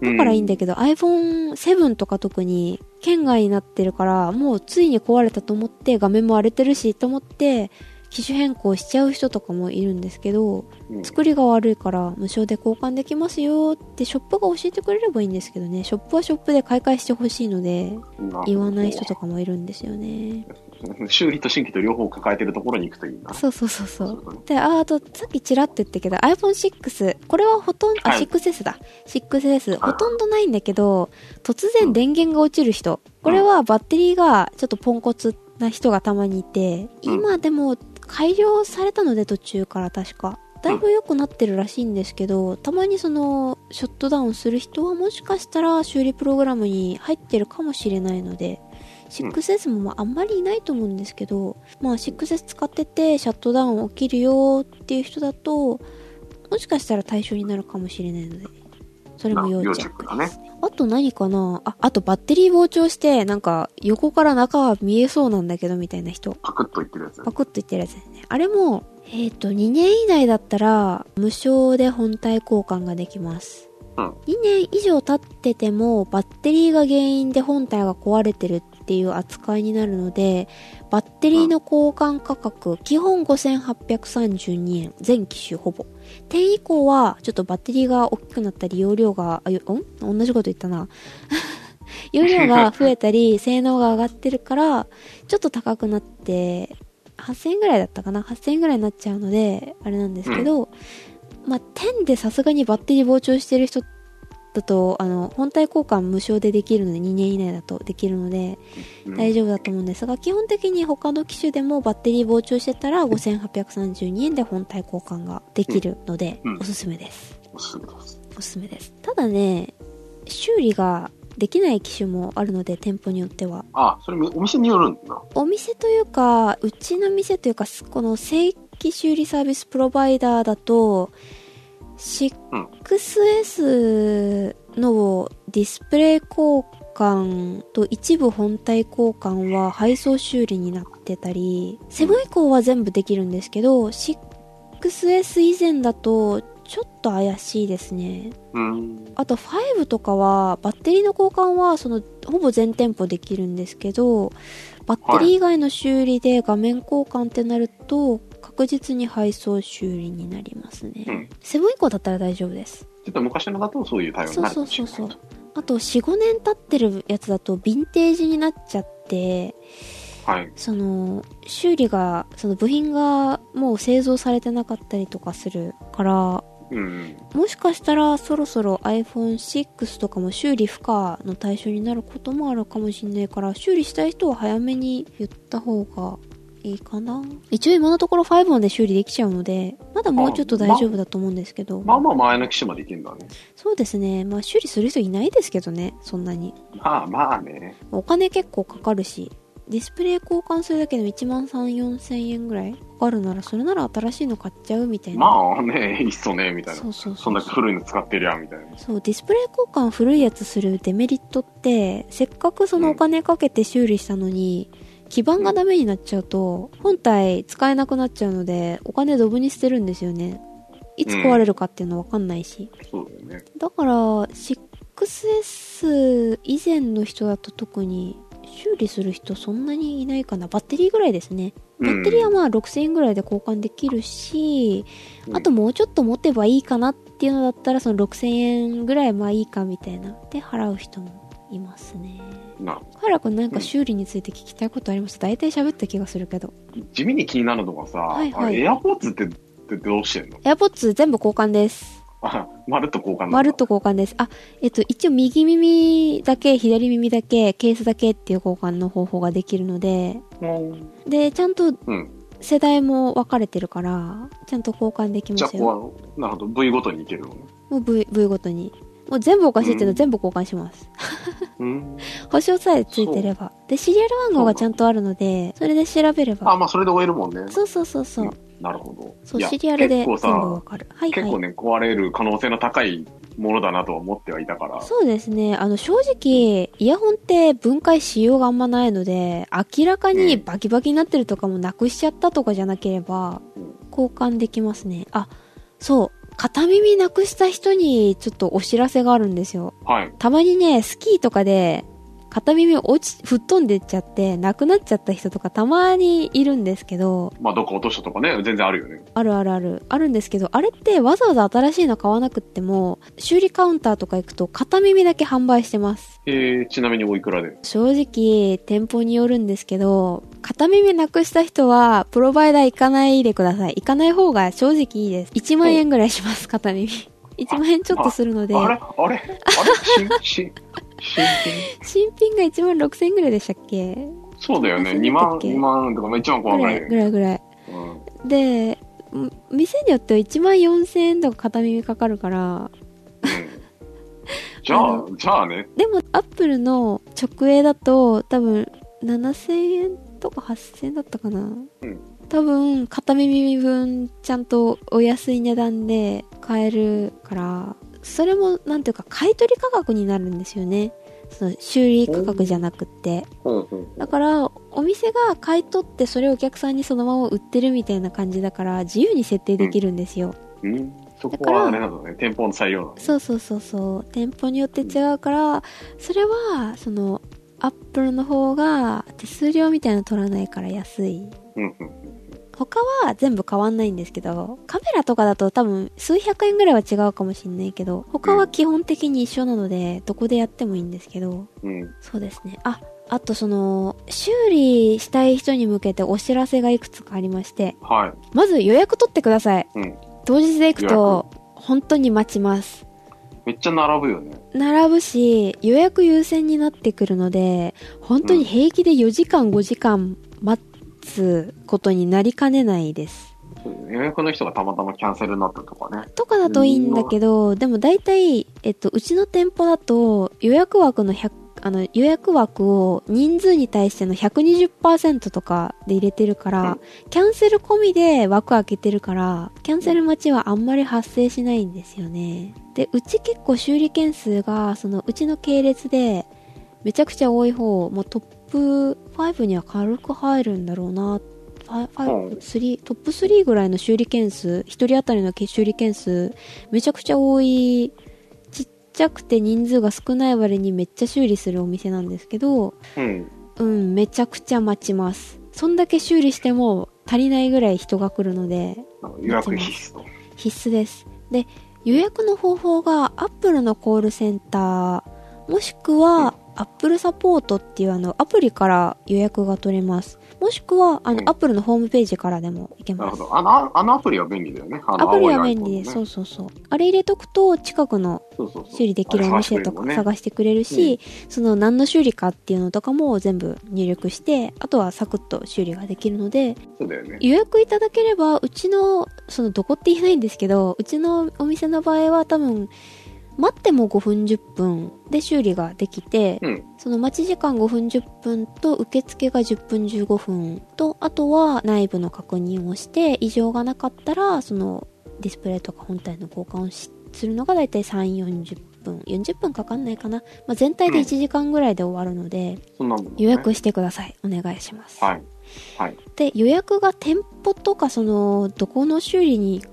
だからいいんだけど、iPhone7 とか特に県外になってるから、もうついに壊れたと思って、画面も荒れてるしと思って、機種変更しちゃう人とかもいるんですけど、うん作りが悪いから無償で交換できますよってショップが教えてくれればいいんですけどね、ショップはショップで買い替えしてほしいので、言わない人とかもいるんですよね。修理と新規と両方抱えてるところに行くといいな。そうそうそうそう。で、あ、あと、さっきちらっと言ったけど、iPhone6、これはほとんど、あ、はい 6S だ。6S、はいほとんどないんだけど、突然電源が落ちる人。これはバッテリーがちょっとポンコツな人がたまにいて、うん今でも改良されたので途中から確か。だいぶ良くなってるらしいんですけど、たまにその、ショットダウンする人はもしかしたら修理プログラムに入ってるかもしれないので、6S もまああんまりいないと思うんですけど、まあ 6S 使っててシャットダウン起きるよっていう人だと、もしかしたら対象になるかもしれないので、それも要チェックです。あと何かな？あ、あとバッテリー膨張して、なんか横から中は見えそうなんだけどみたいな人。パクッと言ってるやつねパクッと言ってるやつですね。あれも、えっ、と、2年以内だったら、無償で本体交換ができます。うん2年以上経ってても、バッテリーが原因で本体が壊れてるっていう扱いになるので、バッテリーの交換価格、基本5832円。全機種ほぼ。10以降は、ちょっとバッテリーが大きくなったり、容量が、あ、よん？同じこと言ったな。[laughs] 容量が増えたり、[laughs] 性能が上がってるから、ちょっと高くなって、8000円ぐらいだったかな ?8000 円ぐらいになっちゃうので、あれなんですけど、まあ、10でさすがにバッテリー膨張してる人だと、あの、本体交換無償でできるので、2年以内だとできるので、うん大丈夫だと思うんですが、基本的に他の機種でもバッテリー膨張してたら、5832円で本体交換ができるので、うんおすすめです。おすすめです。ただね、修理ができない機種もあるので、店舗によっては。あ、それお店によるんだ。お店というか、うちの店というか、すこの正規修理サービスプロバイダーだと、6S のディスプレイ交換と一部本体交換は配送修理になってたり、7以降は全部できるんですけど、6S 以前だとちょっと怪しいですね。うん。あと5とかはバッテリーの交換はそのほぼ全店舗できるんですけどバッテリー以外の修理で画面交換ってなると確実に配送修理になりますね、うんセブン以降だったら大丈夫ですちょっと昔のだとそういう対応になるかもしれない。そうそうそうあと45年経ってるやつだとヴィンテージになっちゃってはい。その修理がその部品がもう製造されてなかったりとかするからうん。もしかしたらそろそろ iPhone6 とかも修理不可の対象になることもあるかもしれないから修理したい人は早めに言った方がいいかな一応今のところ5まで修理できちゃうのでまだもうちょっと大丈夫だと思うんですけど、まあまあ前の機種までいけんだね。そうですねまあ修理する人いないですけどねそんなにまあまあね。お金結構かかるしディスプレイ交換するだけでも1万3、4千円ぐらいかかるならそれなら新しいの買っちゃうみたいなまあね、いいっそね、みたいな。そうそうそうそんだけ古いの使ってるやん、みたいな。そう、ディスプレイ交換古いやつするデメリットって、せっかくそのお金かけて修理したのに、基板がダメになっちゃうと、本体使えなくなっちゃうので、お金ドブに捨てるんですよね。いつ壊れるかっていうのわかんないし。そうだよね。だから、6S 以前の人だと特に、修理する人そんなにいないかな。バッテリーぐらいですね。バッテリーはまあ6000円ぐらいで交換できるし、うんあともうちょっと持てばいいかなっていうのだったら、その6000円ぐらいまあいいかみたいな。で、払う人もいますね。なカイラ君なんか修理について聞きたいことありました？大体喋った気がするけど。地味に気になるのがさ、はいはいエアポッツってどうしてんの？AirPods 全部交換です。あ、まるっと交換まるっと交換です。あ、えっと、一応右耳だけ、左耳だけ、ケースだけっていう交換の方法ができるので、うんで、ちゃんとうん。世代も分かれてるから、ちゃんと交換できじゃあ、ますよ。こう、なるほど、部位ごとにいけるの？ね。もう V、V ごとに。もう全部おかしいっていうんは全部交換します。うん。保証さえついてれば。で、シリアル番号がちゃんとあるので、それで調べれあ、ば。まあ、それで終えるもんね。そうそうそうそう。なるほど。そう、シリアルで全部わかる。はいはい。結構ね、壊れる可能性の高いものだなとは思ってはいたから。そうですね。あの、正直、イヤホンって分解しようがあんまないので、明らかにバキバキになってるとかもなくしちゃったとかじゃなければ、交換できますね。あ、そう。片耳なくした人にちょっとお知らせがあるんですよ。はい。たまにね、スキーとかで、片耳落ち、吹っ飛んでっちゃって、なくなっちゃった人とかたまにいるんですけど、まあ、どっか落としたとかね、全然あるよね。あるあるある。あるんですけど、あれってわざわざ新しいの買わなくっても、修理カウンターとか行くと片耳だけ販売してます。えー、ちなみにおいくらで？正直、店舗によるんですけど、片耳なくした人は、プロバイダー行かないでください。行かない方が正直いいです。1万円ぐらいします、片耳。1万円ちょっとするので、あれ？あれ？あれ？新品？新品が1万6千円ぐらいでしたっけ？そうだよね。そうだ2万、っけ？2万とか、まあ1万5万ぐぐらい。ぐらいぐらい。うん。で、ん店によっては1万4千円とか片耳かかるから、うんじゃあじゃあね。でも、アップルの直営だと、多分、7000円とか8000円だったかな。うん多分、片耳分、ちゃんとお安い値段で買えるから、それも、なんていうか、買い取り価格になるんですよね。その、修理価格じゃなくって。うんうん。だから、お店が買い取って、それをお客さんにそのまま売ってるみたいな感じだから、自由に設定できるんですよ。うん。そこはあれなのね。店舗の採用なの。そうそうそうそう店舗によって違うからそれはそのアップルの方が手数料みたいなの取らないから安いうんうん。他は全部変わんないんですけどカメラとかだと多分数百円ぐらいは違うかもしんないけど他は基本的に一緒なのでどこでやってもいいんですけどうん。そうですねああとその修理したい人に向けてお知らせがいくつかありましてはい。まず予約取ってくださいうん。当日で行くと本当に待ちますめっちゃ並ぶよね。並ぶし予約優先になってくるので本当に平気で4時間5時間待つことになりかねないです予約の人がたまたまキャンセルになったとかね。とかだといいんだけどでも大体、えっと、うちの店舗だと予約枠の100あの予約枠を人数に対しての120%とかで入れてるから、うんキャンセル込みで枠開けてるからキャンセル待ちはあんまり発生しないんですよね。でうち結構修理件数がそのうちの系列でめちゃくちゃ多い方もうトップ5には軽く入るんだろうな。5、うん3トップ3ぐらいの修理件数1人当たりの修理件数めちゃくちゃ多いちゃくて人数が少ない割にめっちゃ修理するお店なんですけどうん。うんめちゃくちゃ待ちますそんだけ修理しても足りないぐらい人が来るので予約必須と。必須ですで予約の方法が Apple のコールセンターもしくは Apple サポートっていうあのアプリから予約が取れますもしくはあの、うん。Apple のホームページからでもいけます。なるほど。あの、あのアプリは便利だよね。アプリは便利でそうそうそう。あれ入れとくと近くの修理できるお店とか探してくれるし、その何の修理かっていうのとかも全部入力して、あとはサクッと修理ができるので、そうだよね。予約いただければ、うちの、そのどこって言えないんですけど、うちのお店の場合は多分、待っても5分10分で修理ができて、うん。その待ち時間5分10分と受付が10分15分と、あとは内部の確認をして、異常がなかったら、そのディスプレイとか本体の交換をしするのがだいたい3、40分。40分かかんないかな。まあ、全体で1時間ぐらいで終わるので、そんなもん、ね。予約してください。お願いします。はい。はい。で、予約が店舗とか、その、どこの修理に、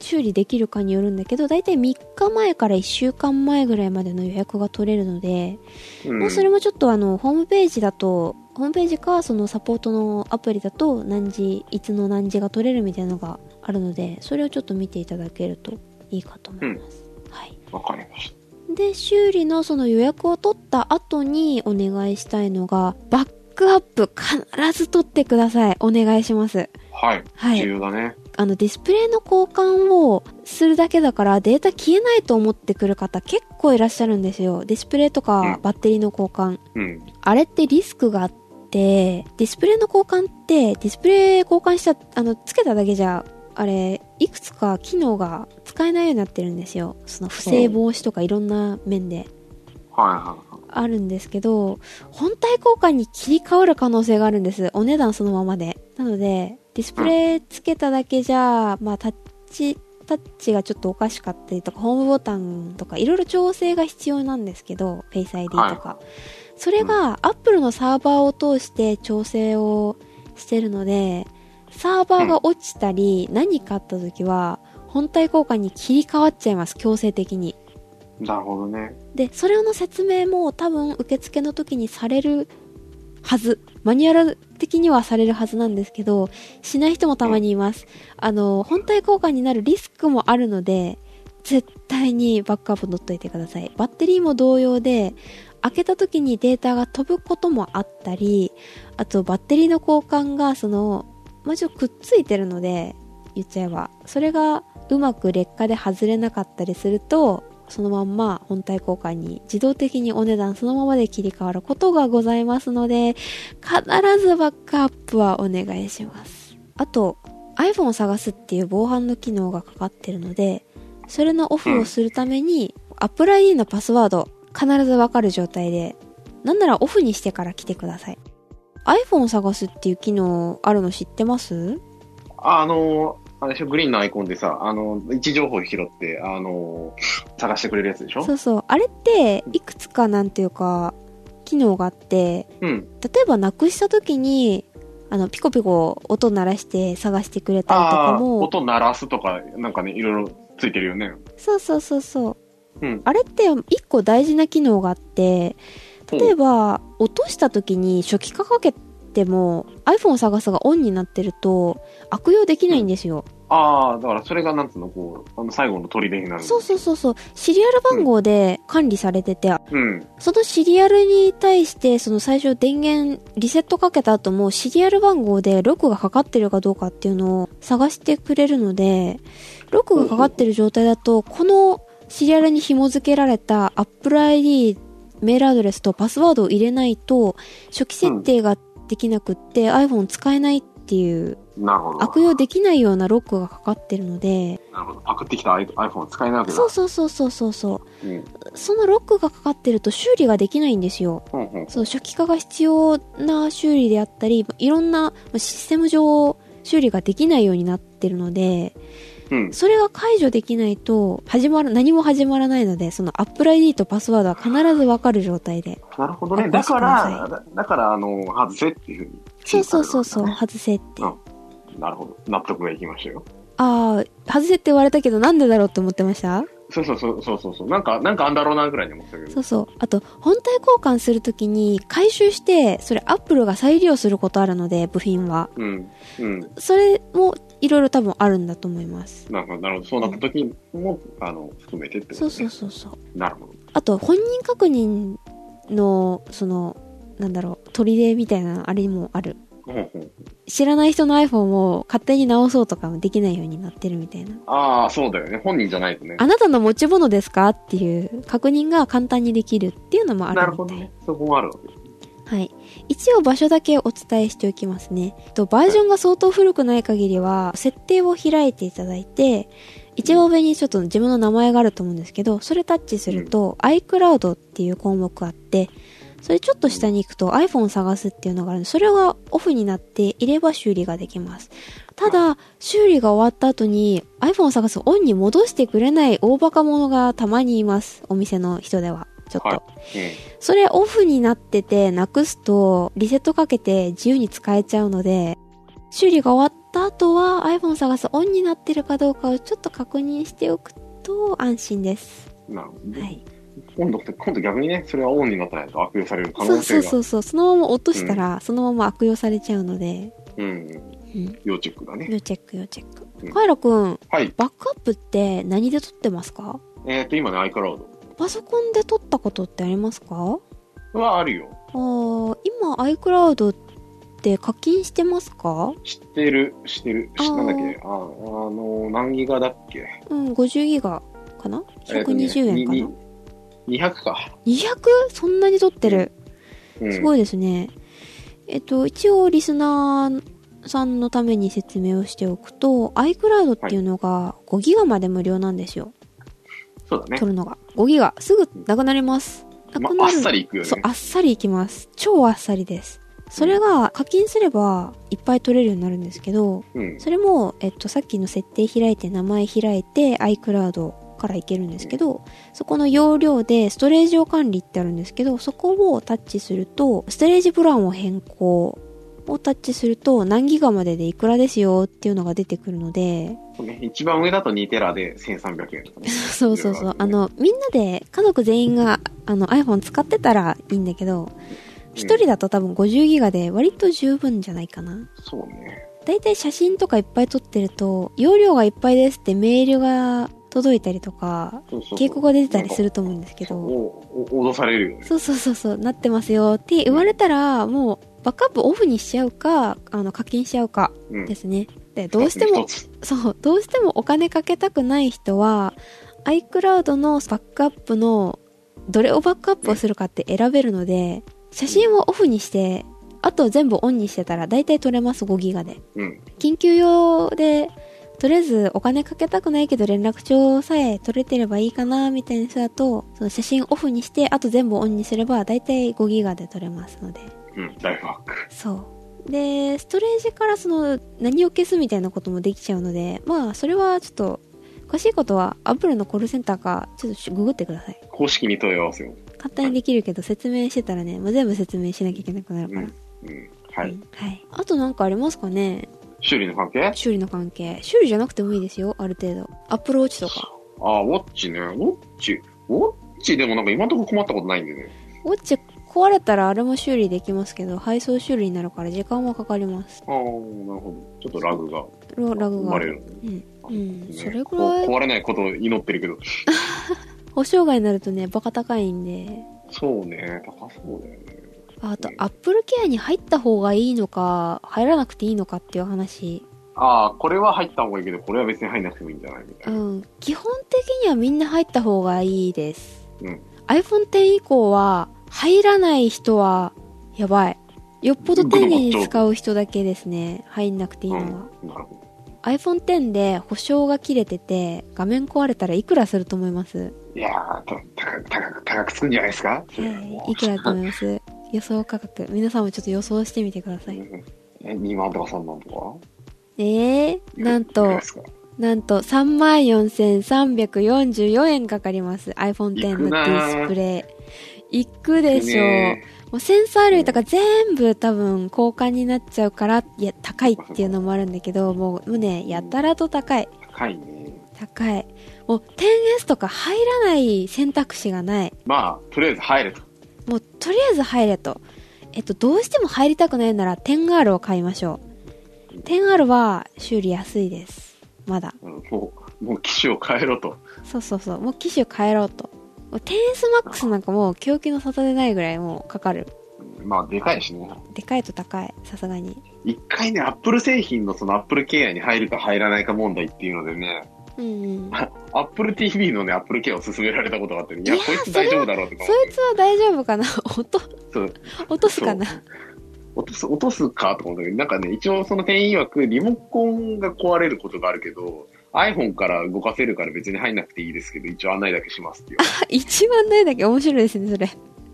修理できるかによるんだけど、だいたい3日前から1週間前ぐらいまでの予約が取れるので、うんまあ、それもちょっとあの、ホームページだと、ホームページか、そのサポートのアプリだと、何時、いつの何時が取れるみたいなのがあるので、それをちょっと見ていただけるといいかと思います。はい。わかりましで、修理のその予約を取った後にお願いしたいのが、バックアップ必ず取ってください。お願いします。た。はい。はい重要だね。あの、ディスプレイの交換をするだけだからデータ消えないと思ってくる方結構いらっしゃるんですよ。ディスプレイとかうんバッテリーの交換。うん。あれってリスクがあって、ディスプレイの交換って、ディスプレイ交換した、あの、つけただけじゃ、あれ、いくつか機能が使えないようになってるんですよ。その不正防止とかいろんな面で。はいはいはい。あるんですけど、本体交換に切り替わる可能性があるんです。お値段そのままで。なので、ディスプレイつけただけじゃ、まあ、タッチ、タッチがちょっとおかしかったりとか、ホームボタンとか、いろいろ調整が必要なんですけど、Face ID とか。はそれが、Apple のサーバーを通して調整をしてるので、サーバーが落ちたり、何かあった時は、本体交換に切り替わっちゃいます、強制的に。なるほどね。で、それの説明も多分受付の時にされるはず。マニュアル的にはされるはずなんですけど、しない人もたまにいます。あの、本体交換になるリスクもあるので、絶対にバックアップ取っといてください。バッテリーも同様で、開けた時にデータが飛ぶこともあったり、あとバッテリーの交換が、その、まあ、ちょっとくっついてるので、言っちゃえば。それがうまく劣化で外れなかったりすると、そのまんま本体交換に自動的にお値段そのままで切り替わることがございますので、必ずバックアップはお願いします。あと、iPhone を探すっていう防犯の機能がかかってるので、それのオフをするために、Apple ID のパスワード必ずわかる状態で、なんならオフにしてから来てください。iPhone を探すっていう機能あるの知ってます？あの、あれでしょ、グリーンのアイコンでさ、あの、位置情報を拾って、あの、探してくれるやつでしょ？そうそう。あれって、いくつかなんていうか、機能があって、うん。例えばなくした時に、あの、ピコピコ音鳴らして探してくれたりとかも、音鳴らすとか、なんかね、いろいろついてるよね。そうそうそうそう。うん。あれって一個大事な機能があって、例えば、落とした時に初期化かけても iPhone を探すがオンになってると悪用できないんですよ。ああ、だからそれがなんつうの、こう、あの、最後の砦になる。そうそうそうそう。シリアル番号で管理されてて、うん。そのシリアルに対して、その最初電源リセットかけた後もシリアル番号でロックがかかってるかどうかっていうのを探してくれるので、ロックがかかってる状態だと、このシリアルに紐付けられた Apple ID メールアドレスとパスワードを入れないと、初期設定ができなくって、iPhone 使えないっていうなるほど。悪用できないようなロックがかかってるので、なるほど。パクってきた iPhone 使えないわけだ。そうそうそうそうそうそう。うん。そのロックがかかってると修理ができないんですよ。うんうん。そう、初期化が必要な修理であったり、いろんなまあシステム上修理ができないようになってるので、うん。それが解除できないと、始まら、何も始まらないので、その Apple ID とパスワードは必ずわかる状態で。なるほどね。あだから、だだから、あの、外せっていうふうに、そうそうそうそう、ね外せって。うんなるほど。納得がいきましたよ。ああ、外せって言われたけどなんでだろうって思ってました？そうそうそうそうそうそう。なんか、なんかあんだろうなぐらいに思ってたけど。そうそう。あと、本体交換するときに回収して、それ Apple が再利用することあるので、部品は。うん。うん。それもいろいろ多分あるんだと思います。なるほど。なるほど。そうなった時も、あの、含めてってこと、ね。そうそうそうそう。なるほど。あと、本人確認の、その、なんだろう、取り出みたいなあれもある。知らない人の iPhone を勝手に直そうとかもできないようになってるみたいな。ああ、そうだよね。本人じゃないとね。あなたの持ち物ですか？っていう確認が簡単にできるっていうのもあなるみたい。るほどね。そこもあるわけですね。はい。一応場所だけお伝えしておきますね。とバージョンが相当古くない限りは、設定を開いていただいて、一番上にちょっと自分の名前があると思うんですけど、それタッチすると、iCloud っていう項目があって、それちょっと下に行くと iPhone を探すっていうのがあるんで、それがオフになっていれば修理ができます。ただ、修理が終わった後に iPhone を探すオンに戻してくれない大バカ者がたまにいます。お店の人では。ちょっと。はい。それオフになっててなくすとリセットかけて自由に使えちゃうので、修理が終わった後は iPhone 探すオンになってるかどうかをちょっと確認しておくと安心です。うん。なるほど。はい。今度、今度逆にね、それはオンになったら悪用される可能性が。そうそうそう。そのまま落としたら、そのまま悪用されちゃうので、うん。うん。要チェックだね。要チェック要チェッうんク。カイラくん、はい。バックアップって何で撮ってますか？えっ、と、今ね、iCloud パソコンで撮ったことってありますか？はあるよ。あー今 iCloud って課金してますか？知ってる、知ってる。なんだっけ？あ、あの、何ギガだっけ？うん、50ギガかな？えーとね ?120 円かな、にに200か。200? そんなに取ってる。うん。すごいですね。えっと、一応リスナーさんのために説明をしておくと、iCloud っていうのが5ギガまで無料なんですよ。そうだね。取るのが。5ギガ。すぐなくなります。なくなる。まあっさりいくよねそう、あっさりいきます。超あっさりです。それが課金すればいっぱい取れるようになるんですけど、うん。それも、えっと、さっきの設定開いて名前開いて iCloud からいけるんですけど、そこの容量でストレージを管理ってあるんですけど、そこをタッチすると、ストレージプランを変更をタッチすると何ギガまででいくらですよっていうのが出てくるので、ね一番上だと2テラで1300円とかね。[laughs] そうそうそう。あの、みんなで、家族全員が、あの、iPhone 使ってたらいいんだけど、一人だと多分50ギガで割と十分じゃないかな。そうね。だいたい写真とかいっぱい撮ってると、容量がいっぱいですってメールが届いたりとか、警告が出てたりすると思うんですけど、おお脅されるよね。そうそうそうそう、なってますよって言われたら、もう、バックアップオフにしちゃうか、あの、課金しちゃうかうん。ですね。で、どうしてもそう、どうしてもお金かけたくない人は、iCloud のバックアップの、どれをバックアップをするかって選べるので、写真をオフにして、あと全部オンにしてたら大体撮れます、5ギガで。うん。緊急用で、とりあえずお金かけたくないけど連絡帳さえ取れてればいいかな、みたいな人だと、その写真オフにして、あと全部オンにすれば大体5ギガで撮れますので。うん。ライフハック。そう。で、ストレージからその何を消すみたいなこともできちゃうので、まあそれはちょっと、詳しいことは Apple のコールセンターか、ちょっとググってください。公式に問い合わせを。簡単にできるけど説明してたらね、もう全部説明しなきゃいけなくなるから。うん。うん。はい。うんはい。あとなんかありますかね？修理の関係？修理の関係。修理じゃなくてもいいですよ、ある程度。アップルウォッチとか。ああ、ウォッチね。ウォッチ。ウォッチでもなんか今のところ困ったことないんでね。ウォッチ壊れたらあれも修理できますけど、配送修理になるから時間はかかります。ああ、なるほど。ちょっとラグが。生まれる。うん。うん。ねそれぐこらい、壊れないことを祈ってるけど。[laughs] 保証外になるとね、バカ高いんで。そうね。高そうだよね。あと、アップルケアに入った方がいいのか、入らなくていいのかっていう話。ああ、これは入った方がいいけど、これは別に入んなくてもいいんじゃないみたういな。ん。基本的にはみんな入った方がいいです。うん。iPhone X 以降は、入らない人は、やばい。よっぽど丁寧に使う人だけですね。入んなくていいのは。うん。なるほど。iPhone X で保証が切れてて、画面壊れたらいくらすると思います？いやー、た高く、高く、高くつくんじゃないですか？はい。いくらだと思います？[laughs] 予想価格。皆さんもちょっと予想してみてください。うんえ、2万とか3万とか？えー、なんとなんと34,344円かかります。iPhone X のディスプレイ。いくでしょう。ねもうセンサー類とか全部多分交換になっちゃうから、いや、高いっていうのもあるんだけど、もうもうね、やたらと高い。高いね。高い。もう 10S とか入らない選択肢がない。まあ、とりあえず入ると。もうとりあえず入れと。えっと、どうしても入りたくないなら 10R を買いましょう。10R は修理安いです。まだ。うんもう、もう機種を変えろと。そうそうそう。もう機種変えろと。もう 10S Max なんかもう供給の沙汰でないぐらいもうかかる。うんまあ、でかいしね。でかいと高い。さすがに。一回ね、アップル製品のそのアップルケアに入るか入らないか問題っていうのでね、うんうん。アップル TV のね、アップルケアを勧められたことがあって、ね、いや、こいつ大丈夫だろうとかそ思っていつは大丈夫かな？[laughs] 音、そう落とすかな？落とす、落とすかとか思ったけど、なんかね、一応その店員曰く、リモコンが壊れることがあるけど、iPhone から動かせるから別に入んなくていいですけど、一応案内だけしますっていう。[laughs] 一番ないだけ面白いですね、それ。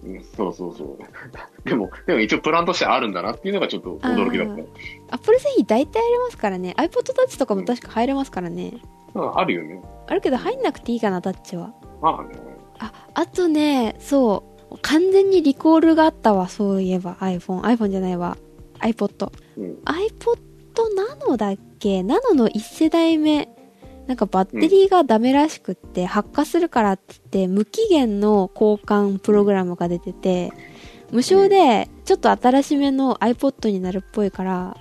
うんそうそうそう。[laughs] でも、でも一応プランとしてあるんだなっていうのがちょっと驚きだった。アップル製品大体ありますからね。iPod Touch とかも確か入れますからね。うんあるよね。あるけど入んなくていいかな、タッチは。まあね。あ、あとね、そう。完全にリコールがあったわ、そういえば iPhone。iPhone じゃないわ。iPod。うん。iPod Nano だっけ ?Nano の1世代目。なんかバッテリーがダメらしくって、発火するからって言って、無期限の交換プログラムが出てて、無償で、ちょっと新しめの iPod になるっぽいから、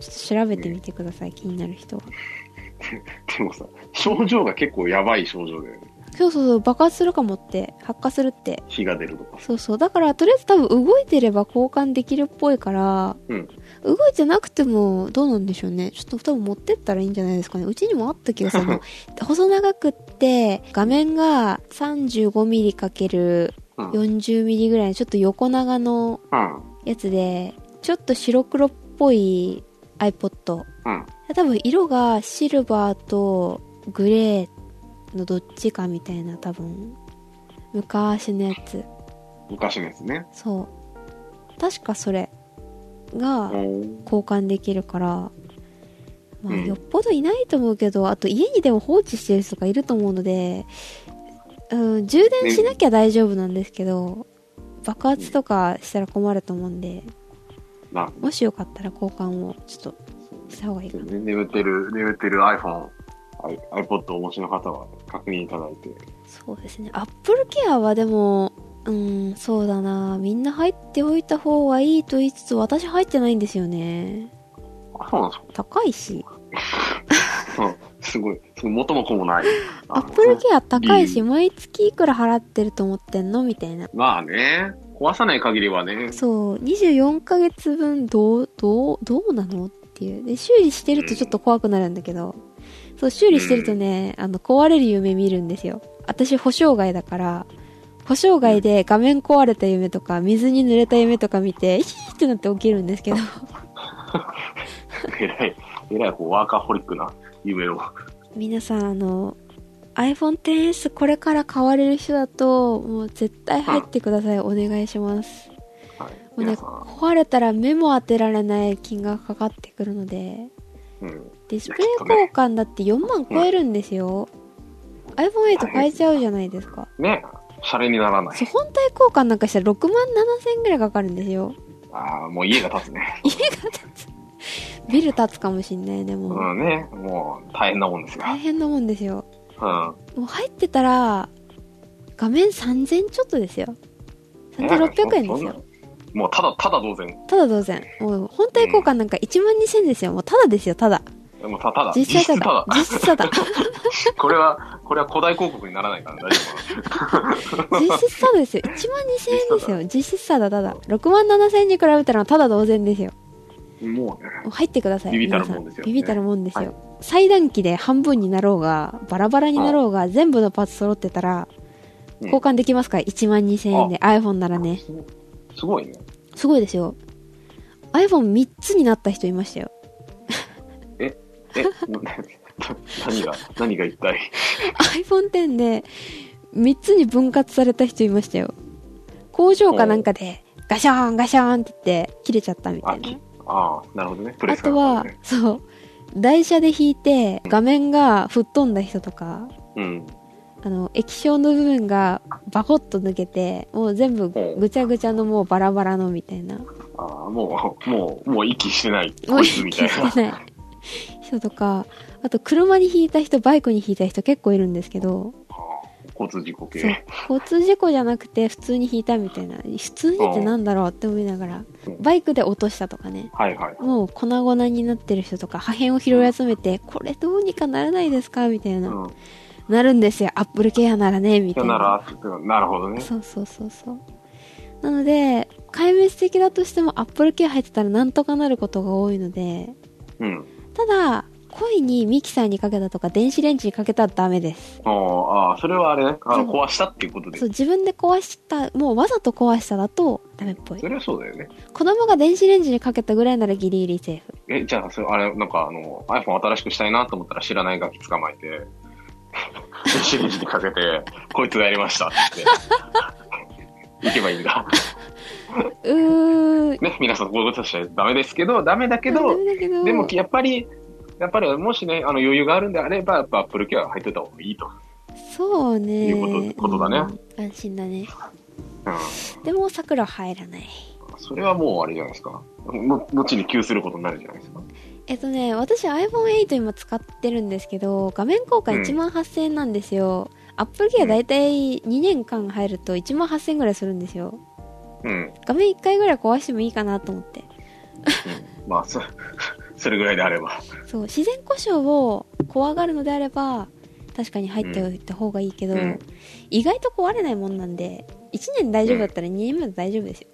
ちょっと調べてみてください、気になる人は。でもさ、症状が結構やばい症状だよね。そうそうそう、爆発するかもって、発火するって。火が出るとか。そうそう。だから、とりあえず多分動いてれば交換できるっぽいから、うん。動いてなくてもどうなんでしょうね。ちょっと多分持ってったらいいんじゃないですかね。うちにもあった気がするの。[laughs] 細長くって、画面が 35mm× うん。40mm ぐらいのちょっと横長のうん。やつで、ちょっと白黒っぽい iPod。うん。多分色がシルバーとグレーのどっちかみたいな多分昔のやつ。昔のやつね。そう。確かそれ。が交換できるから、まあ、うんよっぽどいないと思うけど、あと家にでも放置してる人がいると思うので、うん、充電しなきゃ大丈夫なんですけど、爆発とかしたら困ると思うんで、なるほどもしよかったら交換をちょっとした方がいいかな。眠ってる、眠ってる iPhone、iPod をお持ちの方は確認いただいて。そうですね。アップルケアはでも、うん、そうだな。みんな入っておいた方がいいと言いつつ、私入ってないんですよね。あ、そうなんですか？高いし。うんすごい。すごい元も子もない。[laughs] アップルケア高いし、毎月いくら払ってると思ってんの？みたいな。まあね、壊さない限りはね。そう、24ヶ月分どう、どう、どうなのっていう。で、修理してるとちょっと怖くなるんだけど、そう、修理してるとね、あの、壊れる夢見るんですよ。私、保証外だから、保証外で画面壊れた夢とか、水に濡れた夢とか見て、ヒーってなって起きるんですけど、[laughs] えらい、えらい、こう、ワーカーホリックな夢を。皆さん、あの、iPhone XS これから買われる人だと、もう絶対入ってください。お願いします。はい。もうね、壊れたら目も当てられない金額かかってくるので、うん。ディスプレイ交換だって4万超えるんですよ。iPhone8 変えちゃうじゃないですか。ね、シャレにならないそう、。本体交換なんかしたら6万7千円ぐらいかかるんですよ。ああ、もう家が建つね。[laughs] 家が建つ。ビル建つかもしんないね、もう。うんね、もう大変なもんですよ。大変なもんですよ。うん。もう入ってたら、画面3000ちょっとですよ。3600円ですよ。もうただ、ただ同然。ただ同然。もう本体交換なんか1万2000ですよ。もうただですよ、ただ。もうたただ、実際ただ。実質実質ただ。[laughs] これは、これは古代広告にならないから大丈夫か実質ただですよ。1万2000円ですよ。実質ただただ。6万7000円に比べたらただ同然ですよ。な。もうね。入ってください。ビビたるもんですよビビたるもんですよ。はい最短期で半分になろうが、バラバラになろうが、全部のパーツ揃ってたら、うん交換できますか？ら、1万2000円で。iPhone ならね。すごいね。すごいですよ。iPhone3 つになった人いましたよ。え、な何が、何が一体。iPhone X で3つに分割された人いましたよ。工場かなんかでガシャーンガシャーンって言って切れちゃったみたあいな。ああ、なるほどね。プレあスかとはそう、台車で引いて画面が吹っ飛んだ人とか、うん。あの、液晶の部分がバコッと抜けて、もう全部ぐちゃぐちゃのもうバラバラのみたいな。ああ、もう、もう、もう息してない。もうこいつみたいな。息してない [laughs] 人とか、あと車に引いた人、バイクに引いた人結構いるんですけど、交通事故系。交通事故じゃなくて普通に引いたみたいな普通にってなんだろうって思いながらうんバイクで落としたとかねはいはい。もう粉々になってる人とか破片を拾い集めてこれどうにかならないですかみたいな、うん。なるんですよアップルケアならねみたいななるほどね。そうそうそうそうなので壊滅的だとしてもアップルケア入ってたらなんとかなることが多いのでうん。ただ恋にミキサーにかけたとか電子レンジにかけたらダメですああ、それはあれ？ね。あの、壊したっていうことでそう。自分で壊したもうわざと壊しただとダメっぽいそれはそうだよね。子供が電子レンジにかけたぐらいならギリギリセーフ。え、じゃあ、それ、あれ、なんかあの、iPhone 新しくしたいなと思ったら知らないガキ捕まえて、[laughs] 電子レンジにかけて、[laughs] こいつがやりましたって、行けばいいんだ。うー。ね、皆さんこういうことしちゃダメですけど、ダメだけどけどでもやっぱり、やっぱりもしね、あの余裕があるんであれば、やっぱ Apple Care 入ってた方がいいと。そうね。いうことだねうん安心だね。うん。でも、桜は入らない。それはもうあれじゃないですか。の後に急することになるじゃないですか。えっとね、私 iPhone8 今使ってるんですけど、画面交換うん1万8000円なんですよ。Apple Care だいたい2年間入ると1万8000円ぐらいするんですよ。うん。画面1回ぐらい壊してもいいかなと思って。うん、まあ、そ、[laughs] それぐらいであれば。そう、自然故障を怖がるのであれば、確かに入っておいた方がいいけど、うん意外と壊れないもんなんで、1年大丈夫だったら2年目で大丈夫ですよ。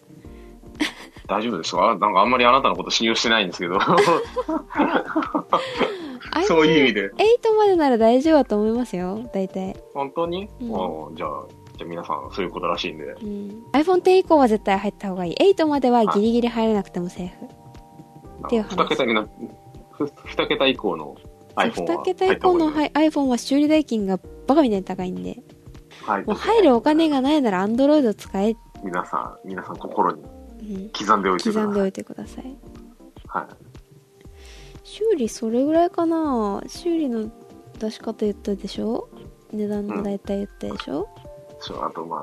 大丈夫ですか？なんかあんまりあなたのこと信用してないんですけど。そういう意味で。8までなら大丈夫だと思いますよ、大体。本当に、うんああじゃあ、じゃあ皆さんそういうことらしいんで。うん。iPhone X 以降は絶対入った方がいい。8まではギリギリ入らなくてもセーフ。っていう話二桁にな、ふ二桁以降の iPhone は2桁以降の iPhone は修理代金がバカみたいに高いんで、た方がいいもう入るお金がないなら Android 使え。皆さん、皆さん心にうん。刻んでおいてください。刻んでおいてください。はい。修理それぐらいかな修理の出し方言ったでしょ？値段も大体言ったでしょ？そうあと、まあ、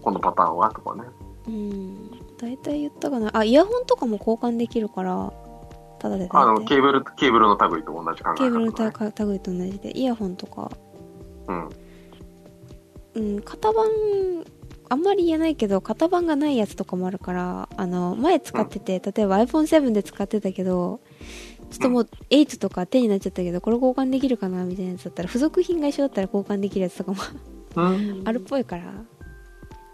このパターンはとかね。うん。大体言ったかなあ、イヤホンとかも交換できるから、ただであの、ケーブル、ケーブルの類と同じ考え。ケーブルのた類と同じで、イヤホンとか、うん。うん、型番、あんまり言えないけど、型番がないやつとかもあるから、あの、前使ってて、例えば iPhone7 で使ってたけど、ちょっともう8とか10になっちゃったけど、これ交換できるかなみたいなやつだったら、付属品が一緒だったら交換できるやつとかもうん。あるっぽいから、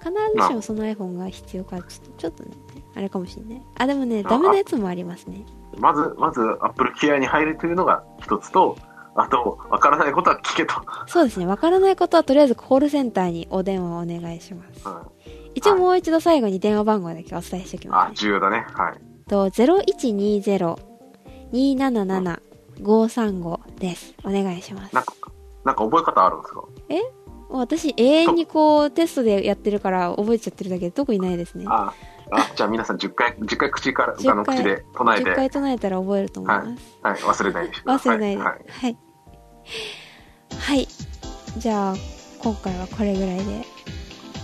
必ずしもその iPhone が必要か、ちょっと、ちょっとね、あれかもしんない。あ、でもね、あダメなやつもありますね。まず、まず、アップルケアに入るというのが一つと、あと、わからないことは聞けと。そうですね、わからないことはとりあえずコールセンターにお電話をお願いします。うん。一応もう一度最後に電話番号だけお伝えしておきます、あ、重要だね。はい。と、0120-277-535です。お願いしますなん。か、なんか覚え方あるんですか？私、永遠にこう、テストでやってるから覚えちゃってるだけで特にないですね。あ、あ、じゃあ皆さん10回、10回口から、10あの、口で唱えて、10回唱えたら覚えると思います。はい、忘れないようにしてください。忘れないで。ははいい。。はい。じゃあ、今回はこれぐらいで。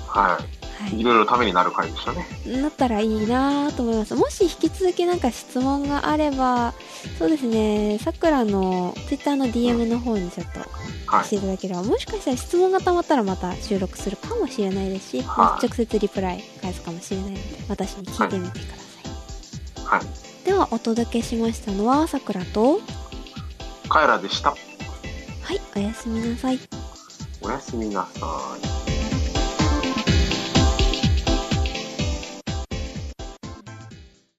は。はいい。いろいろためになる回でしたね。なったらいいなと思います。もし引き続きなんか質問があれば、そうですね、さくらの Twitter の DM の方にちょっとはいしていただければ、もしかしたら質問がたまったらまた収録するかもしれないですし、はい直接リプライ返すかもしれないので、私に聞いてみてください。はい。では、お届けしましたのは、さくらと、カエラでした。はい、おやすみなさい。おやすみなさい。